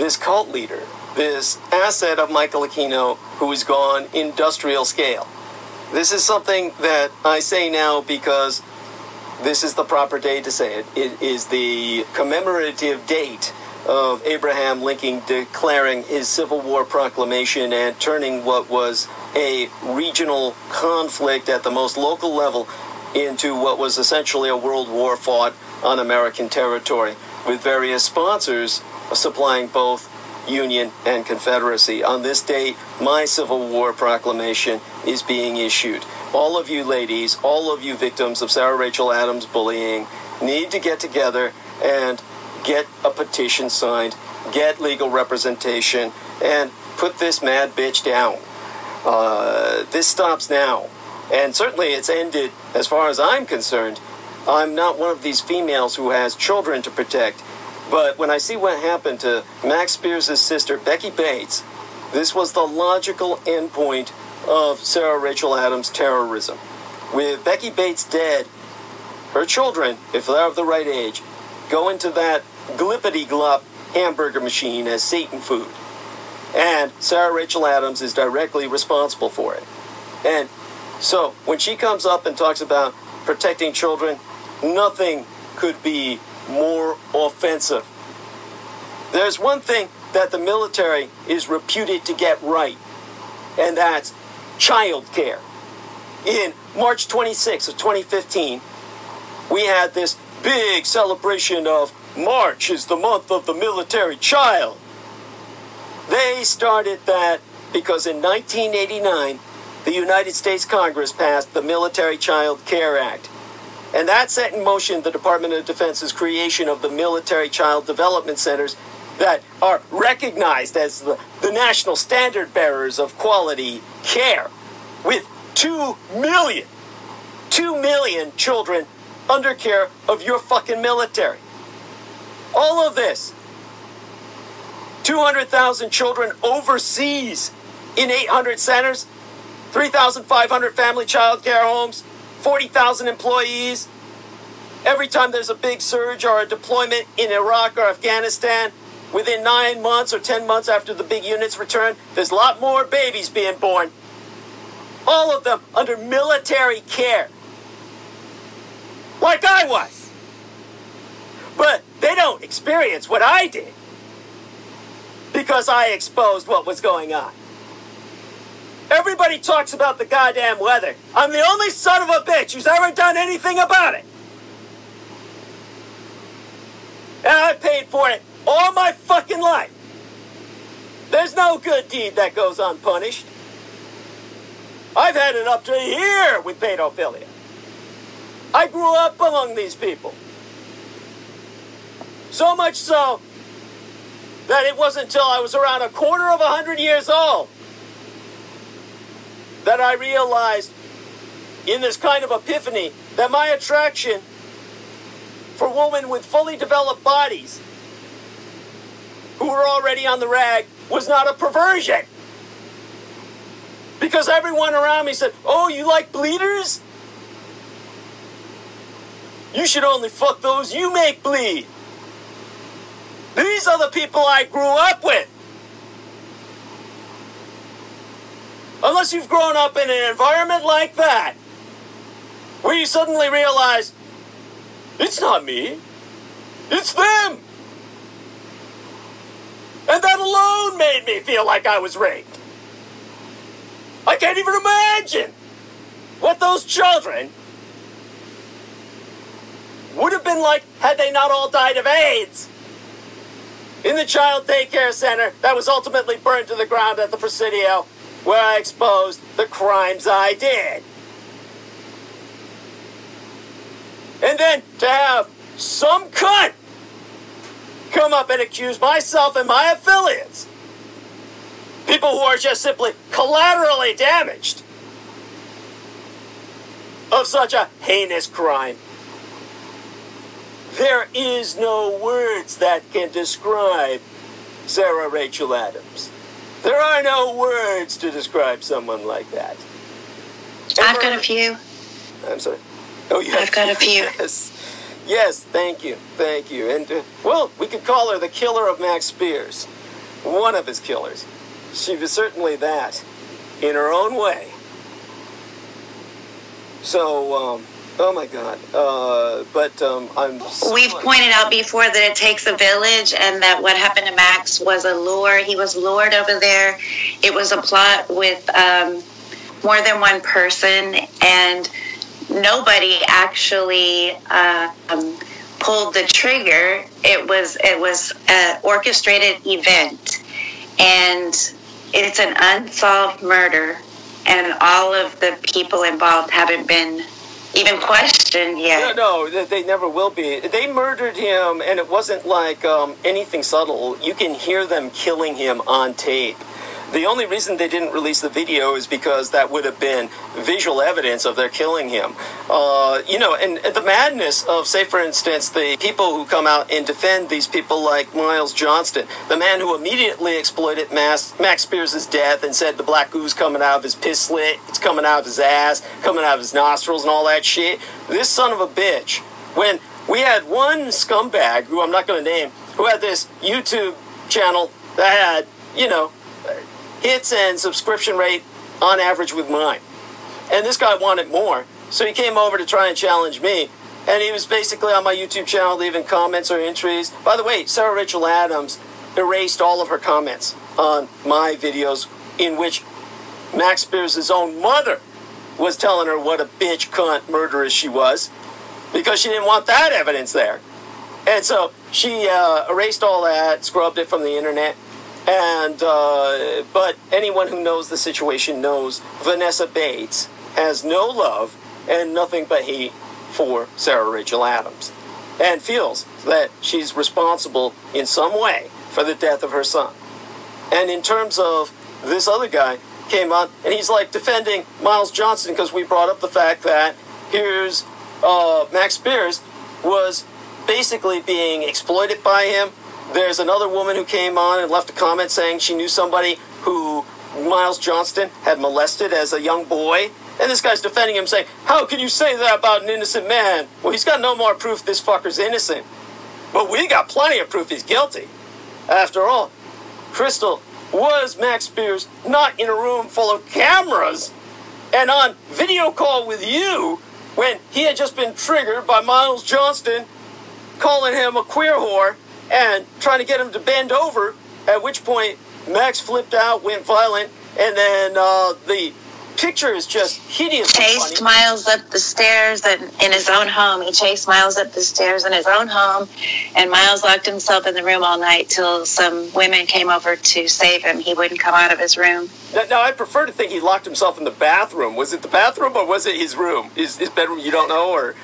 This cult leader, this asset of Michael Aquino, who is gone industrial scale. This is something that I say now because this is the proper day to say it. It is the commemorative date of Abraham Lincoln declaring his Civil War proclamation and turning what was a regional conflict at the most local level into what was essentially a world war fought on American territory, with various sponsors supplying both Union and Confederacy. On this date, my Civil War proclamation is being issued. All of you ladies, all of you victims of Sarah Rachel Adams bullying, need to get together and get a petition signed, get legal representation, and put this mad bitch down. Uh, this stops now. And certainly it's ended, as far as I'm concerned. I'm not one of these females who has children to protect. But when I see what happened to Max Spiers' sister, Becky Bates, this was the logical endpoint of Sarah Rachel Adams' terrorism. With Becky Bates dead, her children, if they're of the right age, go into that glippity glop hamburger machine as Satan food. And Sarah Rachel Adams is directly responsible for it. And so when she comes up and talks about protecting children, nothing could be more offensive. There's one thing that the military is reputed to get right, and that's child care. In March 26 of 2015, we had this big celebration of March is the month of the military child. They started that because in 1989, the United States Congress passed the Military Child Care Act. And that set in motion the Department of Defense's creation of the Military Child Development Centers that are recognized as the, the national standard bearers of quality care with 2 million, 2 million children under care of your fucking military. All of this. 200,000 children overseas in 800 centers 3,500 family child care homes, 40,000 employees. Every time there's a big surge or a deployment in Iraq or Afghanistan, within nine months or 10 months after the big units return, there's a lot more babies being born. All of them under military care. Like I was. But they don't experience what I did because I exposed what was going on. Everybody talks about the goddamn weather. I'm the only son of a bitch who's ever done anything about it. And I paid for it all my fucking life. There's no good deed that goes unpunished. I've had it up to here with pedophilia. I grew up among these people. So much so that it wasn't until I was around a quarter of a hundred years old that I realized in this kind of epiphany that my attraction for women with fully developed bodies who were already on the rag was not a perversion. Because everyone around me said, Oh, you like bleeders? You should only fuck those you make bleed. These are the people I grew up with. Unless you've grown up in an environment like that, where you suddenly realize it's not me, it's them. And that alone made me feel like I was raped. I can't even imagine what those children would have been like had they not all died of AIDS in the child daycare center that was ultimately burned to the ground at the Presidio, where I exposed the crimes I did. And then to have some cunt come up and accuse myself and my affiliates, people who are just simply collaterally damaged, of such a heinous crime. There is no words that can describe Sarah Rachel Adams. There are no words to describe someone like that. I've got a few. I'm sorry. Oh, yeah. I've got a few. Yes. Yes, thank you. Thank you. And, uh, well, we could call her the killer of Max Spiers. One of his killers. She was certainly that in her own way. So, um, oh my God. Uh, but um, I'm. so- We've pointed out before that it takes a village and that what happened to Max was a lure. He was lured over there. It was a plot with um, more than one person, and nobody actually uh, um, pulled the trigger. It was it was an orchestrated event, and it's an unsolved murder, and all of the people involved haven't been even questioned yet. No, no, they- they never will be. They murdered him, and it wasn't like um, anything subtle. You can hear them killing him on tape. The only reason they didn't release the video is because that would have been visual evidence of their killing him. Uh, you know, and, the madness of, say, for instance, the people who come out and defend these people like Miles Johnston, the man who immediately exploited Max, Max Spiers' death and said the black ooze coming out of his piss slit, it's coming out of his ass, coming out of his nostrils, and all that shit. This son of a bitch, when we had one scumbag, who I'm not going to name, who had this YouTube channel that had, you know, hits and subscription rate on average with mine. And this guy wanted more. So he came over to try and challenge me. And he was basically on my YouTube channel leaving comments or entries. By the way, Sarah Rachel Adams erased all of her comments on my videos in which Max Spiers' own mother was telling her what a bitch, cunt, murderess she was because she didn't want that evidence there. And so she uh, erased all that, scrubbed it from the internet. And uh, but anyone who knows the situation knows Vanessa Bates has no love and nothing but hate for Sarah Rachel Adams, and feels that she's responsible in some way for the death of her son. And in terms of this other guy came on and he's like defending Miles Johnston because we brought up the fact that here's uh, Max Spiers was basically being exploited by him. There's another woman who came on and left a comment saying she knew somebody who Miles Johnston had molested as a young boy. And this guy's defending him, saying, How can you say that about an innocent man? Well, he's got no more proof this fucker's innocent. But we got plenty of proof he's guilty. After all, Crystal was Max Spiers not in a room full of cameras and on video call with you when he had just been triggered by Miles Johnston calling him a queer whore and trying to get him to bend over, at which point Max flipped out, went violent, and then uh, the picture is just hideous. chased Miles up the stairs and in his own home. He chased Miles up the stairs in his own home, and Miles locked himself in the room all night till some women came over to save him. He wouldn't come out of his room. Now, now, I prefer to think he locked himself in the bathroom. Was it the bathroom or was it his room? His, his bedroom, you don't know? Or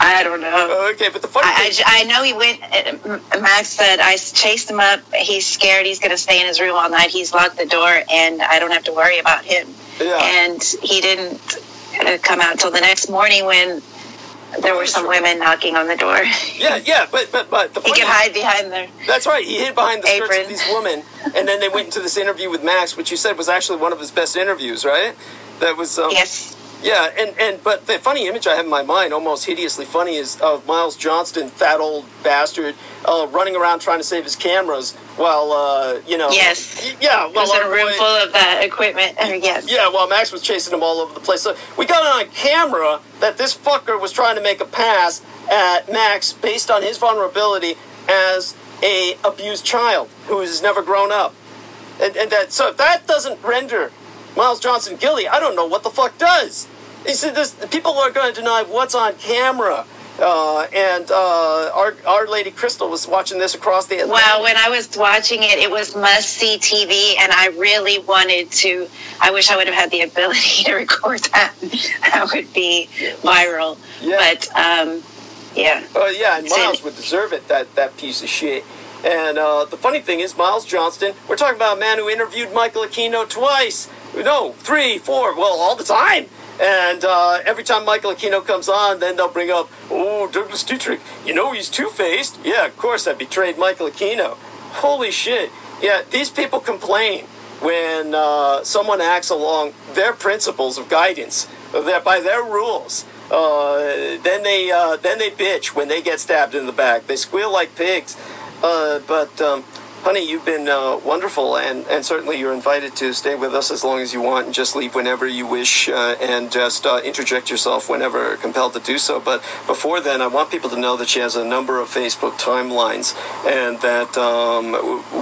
I don't know. Okay, but the funny I, I thing... j- I know he went. uh, Max said I chased him up. He's scared. He's going to stay in his room all night. He's locked the door, and I don't have to worry about him. Yeah. And he didn't uh, come out until the next morning when there were some women knocking on the door. Yeah, yeah, but but but the he could hide behind their. that's right. He hid behind the skirts of these women, and then they went into this interview with Max, which you said was actually one of his best interviews, right? That was um, Yes. Yeah, and, and but the funny image I have in my mind, almost hideously funny, is of Miles Johnston, fat old bastard, uh, running around trying to save his cameras while uh, you know. Yes. Yeah, in a room boy- full of that equipment. Uh, yes. yeah, while Max was chasing him all over the place. So we got on camera that this fucker was trying to make a pass at Max based on his vulnerability as a abused child who has never grown up. And, and that so if that doesn't render Miles Johnston guilty, I don't know what the fuck does. He said this people are going to deny what's on camera. Uh, and uh, our, our Lady Crystal was watching this across the Atlantic. Well, when I was watching it, it was must see TV, and I really wanted to. I wish I would have had the ability to record that. That would be viral. Yeah. But um, yeah, Uh, yeah, and Miles would deserve it, that, that piece of shit. And uh, the funny thing is, Miles Johnston, we're talking about a man who interviewed Michael Aquino twice. No, three, four, well, all the time. And uh, every time Michael Aquino comes on, then they'll bring up, oh, Douglas Dietrich, you know he's two faced. Yeah, of course, I betrayed Michael Aquino. Holy shit. Yeah, these people complain when uh, someone acts along their principles of guidance, their, by their rules. Uh, then they uh, then they bitch when they get stabbed in the back. They squeal like pigs. Uh, but um, honey, you've been uh, wonderful, and, and certainly you're invited to stay with us as long as you want, and just leave whenever you wish, uh, and just uh, interject yourself whenever compelled to do so. But before then, I want people to know that she has a number of Facebook timelines, and that um,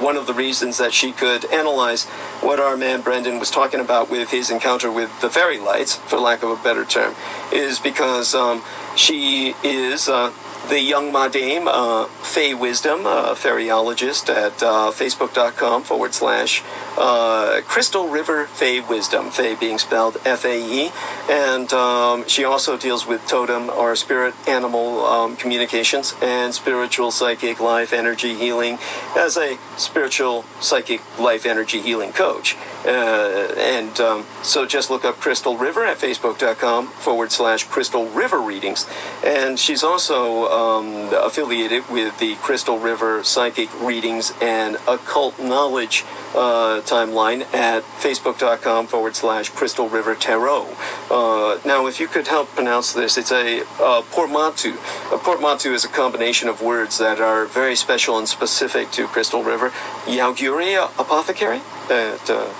one of the reasons that she could analyze what our man Brendan was talking about with his encounter with the fairy lights, for lack of a better term, is because um, she is. Uh, the young Madame, uh, Fae Wisdom, uh, fairyologist at uh, facebook.com forward slash uh, Crystal River Fae Wisdom, Fae being spelled F A E. And um, she also deals with totem or spirit animal um, communications and spiritual psychic life energy healing as a spiritual psychic life energy healing coach. Uh, and um, so just look up Crystal River at facebook.com forward slash Crystal River Readings. And she's also um, affiliated with the Crystal River Psychic Readings and Occult Knowledge uh, timeline at facebook.com forward slash Crystal River Tarot. Uh, now, if you could help pronounce this, it's a uh, portmanteau. A portmanteau is a combination of words that are very special and specific to Crystal River. Yauguria Apothecary? At, uh,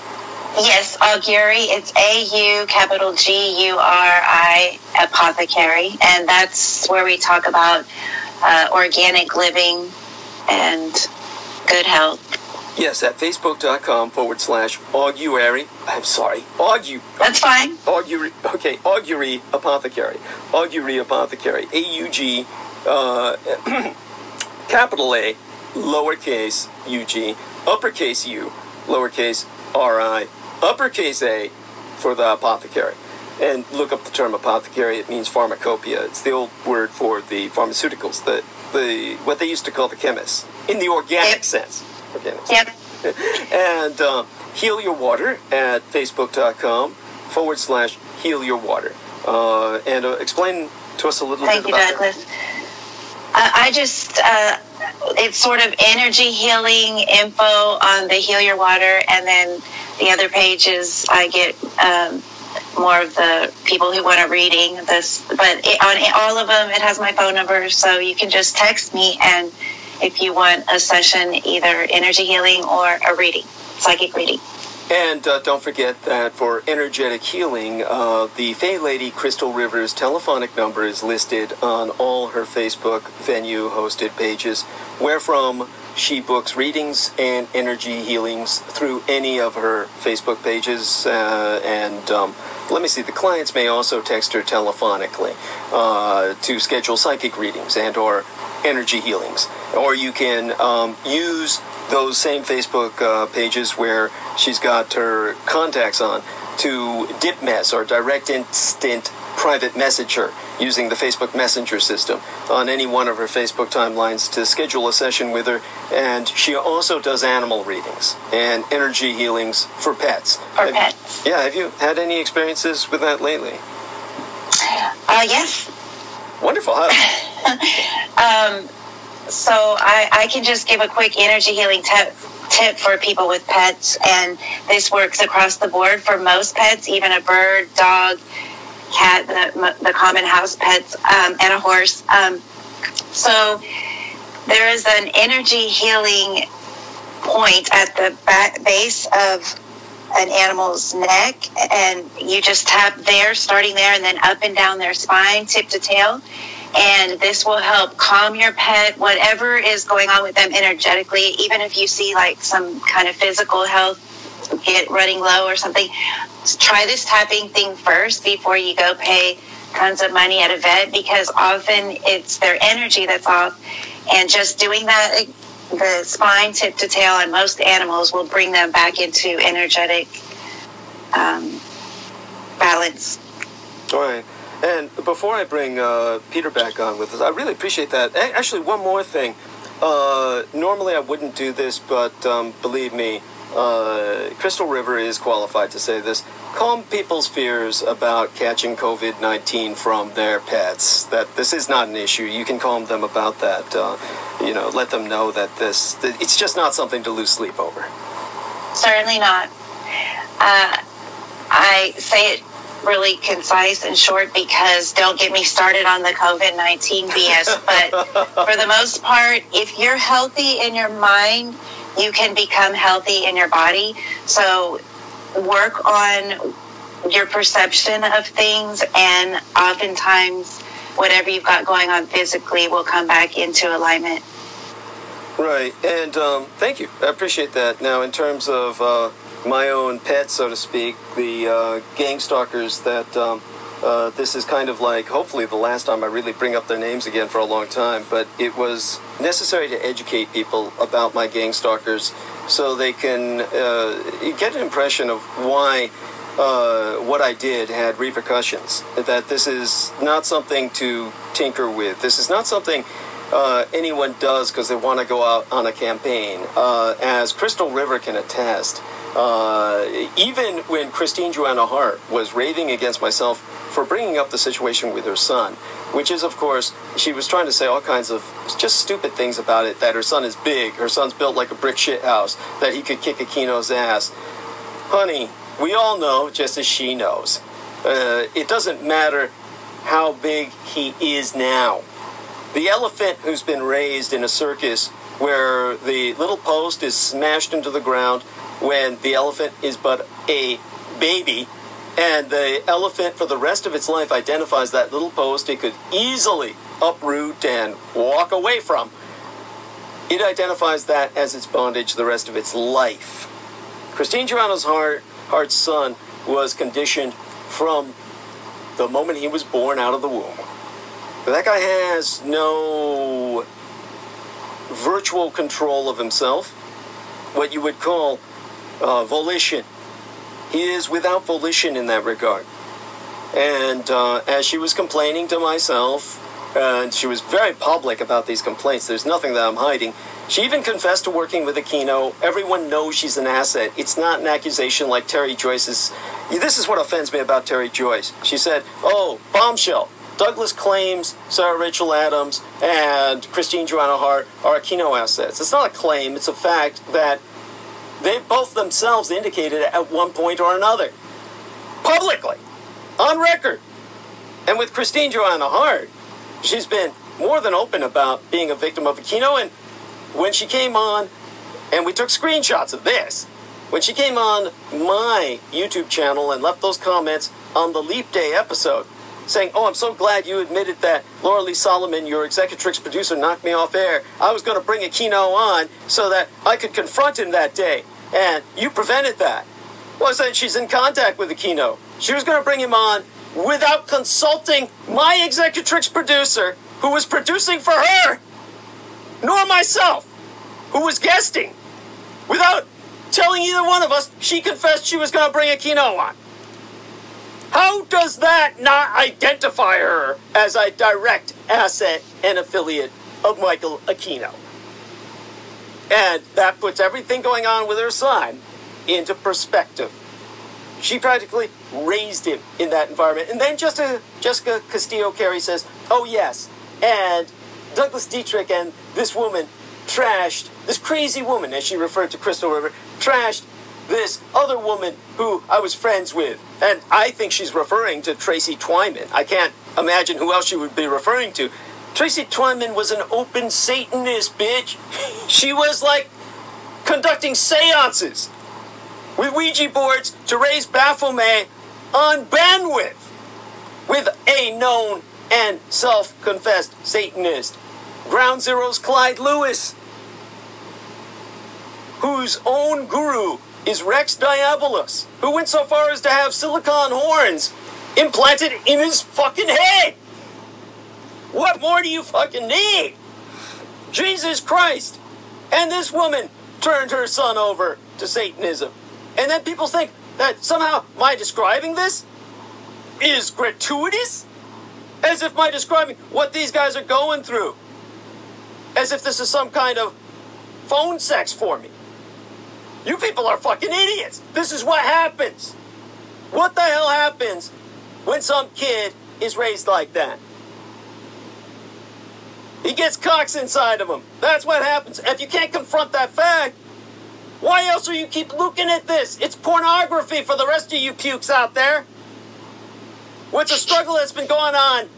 yes, Auguri. It's A U capital G U R I apothecary, and that's where we talk about uh, organic living and good health. Yes, at facebook.com forward slash augury. I'm sorry, augu. That's fine. Augury. Okay, augury apothecary. Augury apothecary. A U G, uh, capital A, lowercase U G, uppercase U, lowercase R I, uppercase A for the apothecary. And look up the term apothecary. It means pharmacopoeia. It's the old word for the pharmaceuticals. The the what they used to call the chemists in the organic Yep. sense. Organic Yep. and uh, heal your water at facebook.com forward slash heal your water uh, and uh, explain to us a little Thank bit you, about Douglas. Uh, I just, uh, it's sort of energy healing info on the Heal Your Water, and then the other pages I get um, more of the people who want a reading. This, but it, on all of them, it has my phone number, so you can just text me, and if you want a session, either energy healing or a reading, psychic reading. And uh, don't forget that for energetic healing, uh, the Fae Lady Crystal Rivers telephonic number is listed on all her Facebook venue hosted pages, wherefrom she books readings and energy healings through any of her Facebook pages. Uh, and um, let me see, the clients may also text her telephonically uh, to schedule psychic readings and or energy healings. Or you can um, use those same Facebook uh, pages where she's got her contacts on to dip mess or direct instant private message her using the Facebook Messenger system on any one of her Facebook timelines to schedule a session with her. And she also does animal readings and energy healings for pets. For Have- pets. Yeah, have you had any experiences with that lately? Uh, yes. Wonderful. um, so I, I can just give a quick energy healing tip tip for people with pets, and this works across the board for most pets, even a bird, dog, cat, the, the common house pets, um, and a horse. Um, so there is an energy healing point at the back base of an animal's neck, and you just tap there, starting there, and then up and down their spine, tip to tail. And this will help calm your pet, whatever is going on with them energetically, even if you see like some kind of physical health get running low or something. Try this tapping thing first before you go pay tons of money at a vet because often it's their energy that's off. And just doing that the spine tip to tail on most animals will bring them back into energetic um, balance. All right. And before I bring uh, Peter back on with us, I really appreciate that. Actually, one more thing. Uh, normally, I wouldn't do this, but um, believe me, uh, Crystal River is qualified to say this. Calm people's fears about catching COVID 19 from their pets. That this is not an issue. You can calm them about that. Uh, you know, let them know that this, that it's just not something to lose sleep over. Certainly not. Uh, I say it really concise and short because don't get me started on the COVID 19 BS. but for the most part, if you're healthy in your mind, you can become healthy in your body. So work on your perception of things and oftentimes whatever you've got going on physically will come back into alignment. Right, and um, thank you. I appreciate that. Now, in terms of uh, my own pet, so to speak, the uh, gang stalkers that um, uh, this is kind of like hopefully the last time I really bring up their names again for a long time, but it was necessary to educate people about my gang stalkers so they can uh, get an impression of why uh, what I did had repercussions. That this is not something to tinker with. This is not something uh, anyone does because they want to go out on a campaign. Uh, as Crystal River can attest, uh, even when Christine Joanna Hart was raving against myself for bringing up the situation with her son, which is, of course, she was trying to say all kinds of just stupid things about it that her son is big, her son's built like a brick shit house, that he could kick Aquino's ass. Honey, we all know, just as she knows, uh, it doesn't matter how big he is now. The elephant who's been raised in a circus where the little post is smashed into the ground when the elephant is but a baby and the elephant for the rest of its life identifies that little post it could easily uproot and walk away from. It identifies that as its bondage the rest of its life. Christine Joanna's Hart Hart's son was conditioned from the moment he was born out of the womb. But that guy has no virtual control of himself what you would call uh, volition. He is without volition in that regard. And uh, as she was complaining to myself, and she was very public about these complaints, there's nothing that I'm hiding. She even confessed to working with Aquino. Everyone knows she's an asset. It's not an accusation like Terry Joyce's. This is what offends me about Terry Joyce. She said, Oh, bombshell. Douglas claims Sarah Rachel Adams and Christine Joanna Hart are Aquino assets. It's not a claim, it's a fact that they both themselves indicated at one point or another, publicly, on record. And with Christine Joanna Hart, she's been more than open about being a victim of Aquino. And when she came on, and we took screenshots of this, when she came on my YouTube channel and left those comments on the Leap Day episode, saying, Oh, I'm so glad you admitted that Laura Lee Solomon, your Executrix producer, knocked me off air. I was going to bring Aquino on so that I could confront him that day and you prevented that. Well, said she's in contact with Aquino. She was going to bring him on without consulting my executrix producer, who was producing for her, nor myself, who was guesting. Without telling either one of us, she confessed she was going to bring Aquino on. How does that not identify her as a direct asset and affiliate of Michael Aquino? And that puts everything going on with her son into perspective. She practically raised him in that environment. And then Jessica, Jessica Castillo Carey says, oh, yes. And Douglas Dietrich and this woman trashed, this crazy woman, as she referred to Crystal River, trashed this other woman who I was friends with. And I think she's referring to Tracy Twyman. I can't imagine who else she would be referring to. Tracy Twyman was an open Satanist, bitch. She was like conducting seances with Ouija boards to raise Baphomet on bandwidth with a known and self confessed Satanist. Ground Zero's Clyde Lewis, whose own guru is Rex Diabolus, who went so far as to have silicon horns implanted in his fucking head. What more do you fucking need? Jesus Christ. And this woman turned her son over to Satanism. And then people think that somehow my describing this is gratuitous? As if my describing what these guys are going through. As if this is some kind of phone sex for me. You people are fucking idiots. This is what happens. What the hell happens when some kid is raised like that? He gets cocks inside of him. That's what happens. If you can't confront that fact, why else are you keep looking at this? It's pornography for the rest of you pukes out there. What's a struggle that's been going on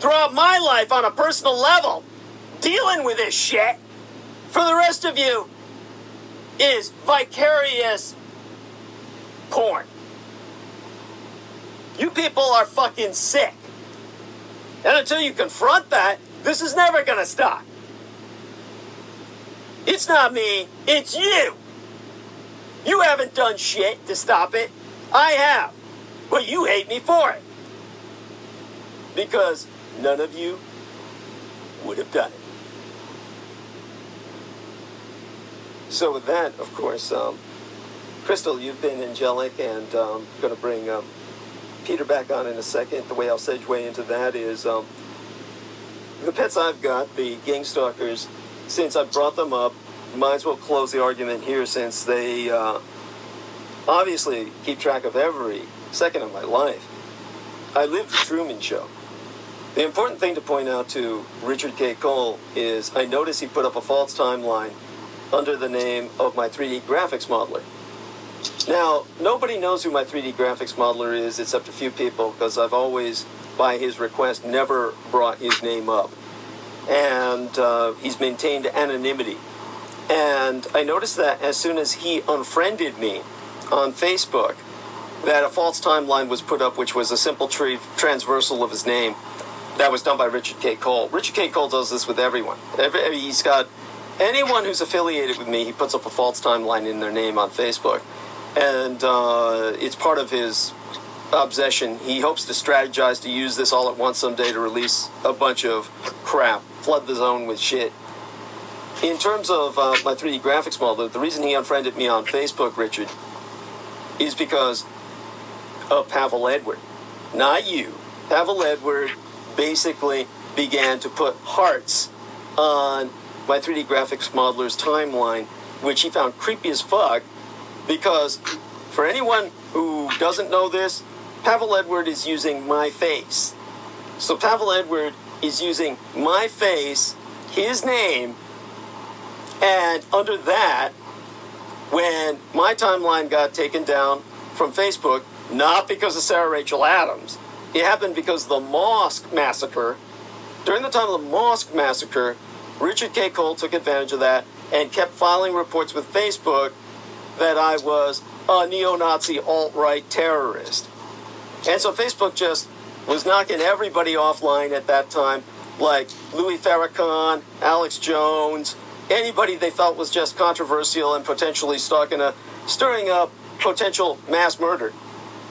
throughout my life on a personal level, dealing with this shit, for the rest of you, is vicarious porn. You people are fucking sick. And until you confront that, this is never gonna stop. It's not me, it's you. You haven't done shit to stop it. I have. But you hate me for it. Because none of you would have done it. So with that, of course, um, Crystal, you've been angelic, and um, going to bring um, Peter back on in a second. The way I'll segue into that is um, the pets I've got, the gang stalkers. Since I brought them up, might as well close the argument here, since they uh, obviously keep track of every second of my life. I lived the Truman Show. The important thing to point out to Richard K. Cole is I noticed he put up a false timeline under the name of my 3D graphics modeler. Now, nobody knows who my 3D graphics modeler is except a few people because I've always, by his request, never brought his name up. And uh, he's maintained anonymity. And I noticed that as soon as he unfriended me on Facebook, that a false timeline was put up, which was a simple tra- transversal of his name. That was done by Richard K. Cole. Richard K. Cole does this with everyone. Every, he's got anyone who's affiliated with me, he puts up a false timeline in their name on Facebook. And uh, it's part of his obsession. He hopes to strategize to use this all at once someday to release a bunch of crap, flood the zone with shit. In terms of uh, my 3D graphics model, the reason he unfriended me on Facebook, Richard, is because of Pavel Edward. Not you. Pavel Edward basically began to put hearts on my 3D graphics modeler's timeline, which he found creepy as fuck because for anyone who doesn't know this, Pavel Edward is using my face. So Pavel Edward is using my face, his name, and under that, when my timeline got taken down from Facebook, not because of Sarah Rachel Adams, it happened because of the Mosque massacre. During the time of the Mosque massacre, Richard K. Cole took advantage of that and kept filing reports with Facebook that I was a neo Nazi alt right terrorist. And so Facebook just was knocking everybody offline at that time, like Louis Farrakhan, Alex Jones, anybody they felt was just controversial and potentially a, stirring up potential mass murder.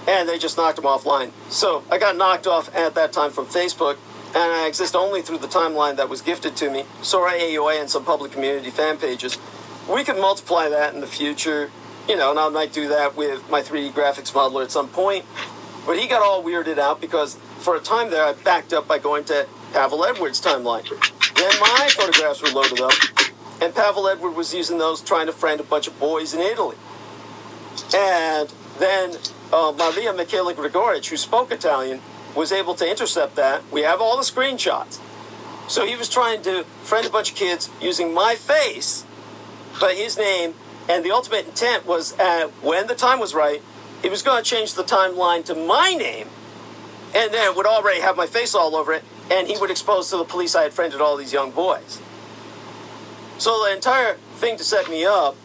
And they just knocked them offline. So I got knocked off at that time from Facebook, and I exist only through the timeline that was gifted to me, Sora AUA and some public community fan pages. We could multiply that in the future, you know, and I might do that with my 3D graphics modeler at some point. But he got all weirded out because for a time there I backed up by going to Pavel Edwards' timeline. Then my photographs were loaded up, and Pavel Edward was using those trying to friend a bunch of boys in Italy. And then uh, Maria Michaela Grigorich, who spoke Italian, was able to intercept that. We have all the screenshots. So he was trying to friend a bunch of kids using my face, but his name, and the ultimate intent was uh, when the time was right, he was going to change the timeline to my name, and then it would already have my face all over it, and he would expose to the police I had friended all these young boys. So the entire thing to set me up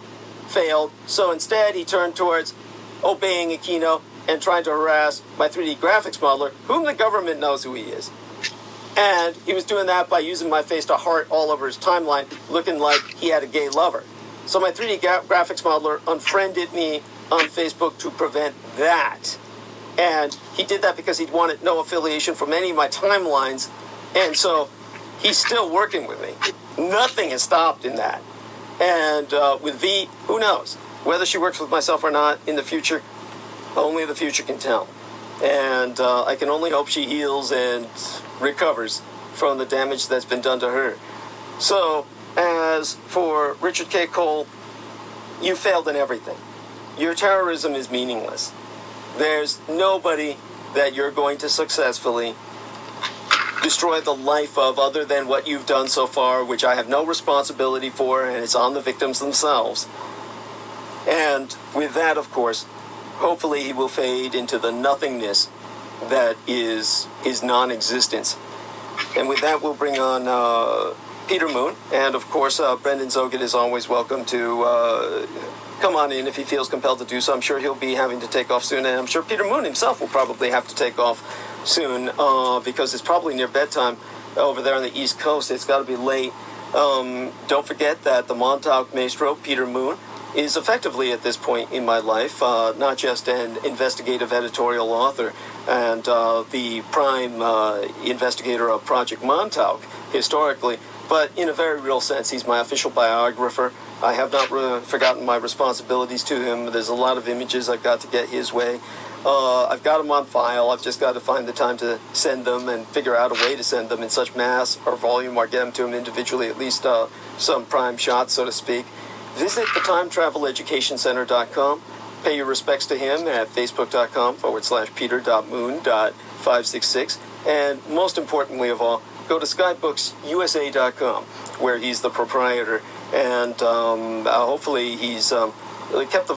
failed. So instead, he turned towards obeying Aquino and trying to harass my 3D graphics modeler, whom the government knows who he is. And he was doing that by using my face to heart all over his timeline, looking like he had a gay lover. So my 3D gra- graphics modeler unfriended me on Facebook to prevent that. And he did that because he wanted no affiliation from any of my timelines. And so he's still working with me. Nothing has stopped in that. And uh, with V, who knows? Whether she works with myself or not in the future, only the future can tell. And uh, I can only hope she heals and recovers from the damage that's been done to her. So, as for Richard K. Cole, you failed in everything. Your terrorism is meaningless. There's nobody that you're going to successfully destroy the life of other than what you've done so far, which I have no responsibility for, and it's on the victims themselves. And with that, of course, hopefully he will fade into the nothingness that is his non existence. And with that, we'll bring on uh, Peter Moon. And of course, uh, Brendan Zogan is always welcome to uh, come on in if he feels compelled to do so. I'm sure he'll be having to take off soon. And I'm sure Peter Moon himself will probably have to take off soon uh, because it's probably near bedtime over there on the East Coast. It's got to be late. Um, don't forget that the Montauk Maestro, Peter Moon, is effectively at this point in my life uh, not just an investigative editorial author and uh, the prime uh, investigator of Project Montauk historically, but in a very real sense, he's my official biographer. I have not forgotten my responsibilities to him. There's a lot of images I've got to get his way. Uh, I've got them on file. I've just got to find the time to send them and figure out a way to send them in such mass or volume or get them to him individually, at least uh, some prime shots, so to speak. Visit the timetraveleducationcenter.com. Pay your respects to him at facebook.com forward slash peter.moon.566. And most importantly of all, go to skybooksusa.com where he's the proprietor. And um, uh, hopefully he's um, kept the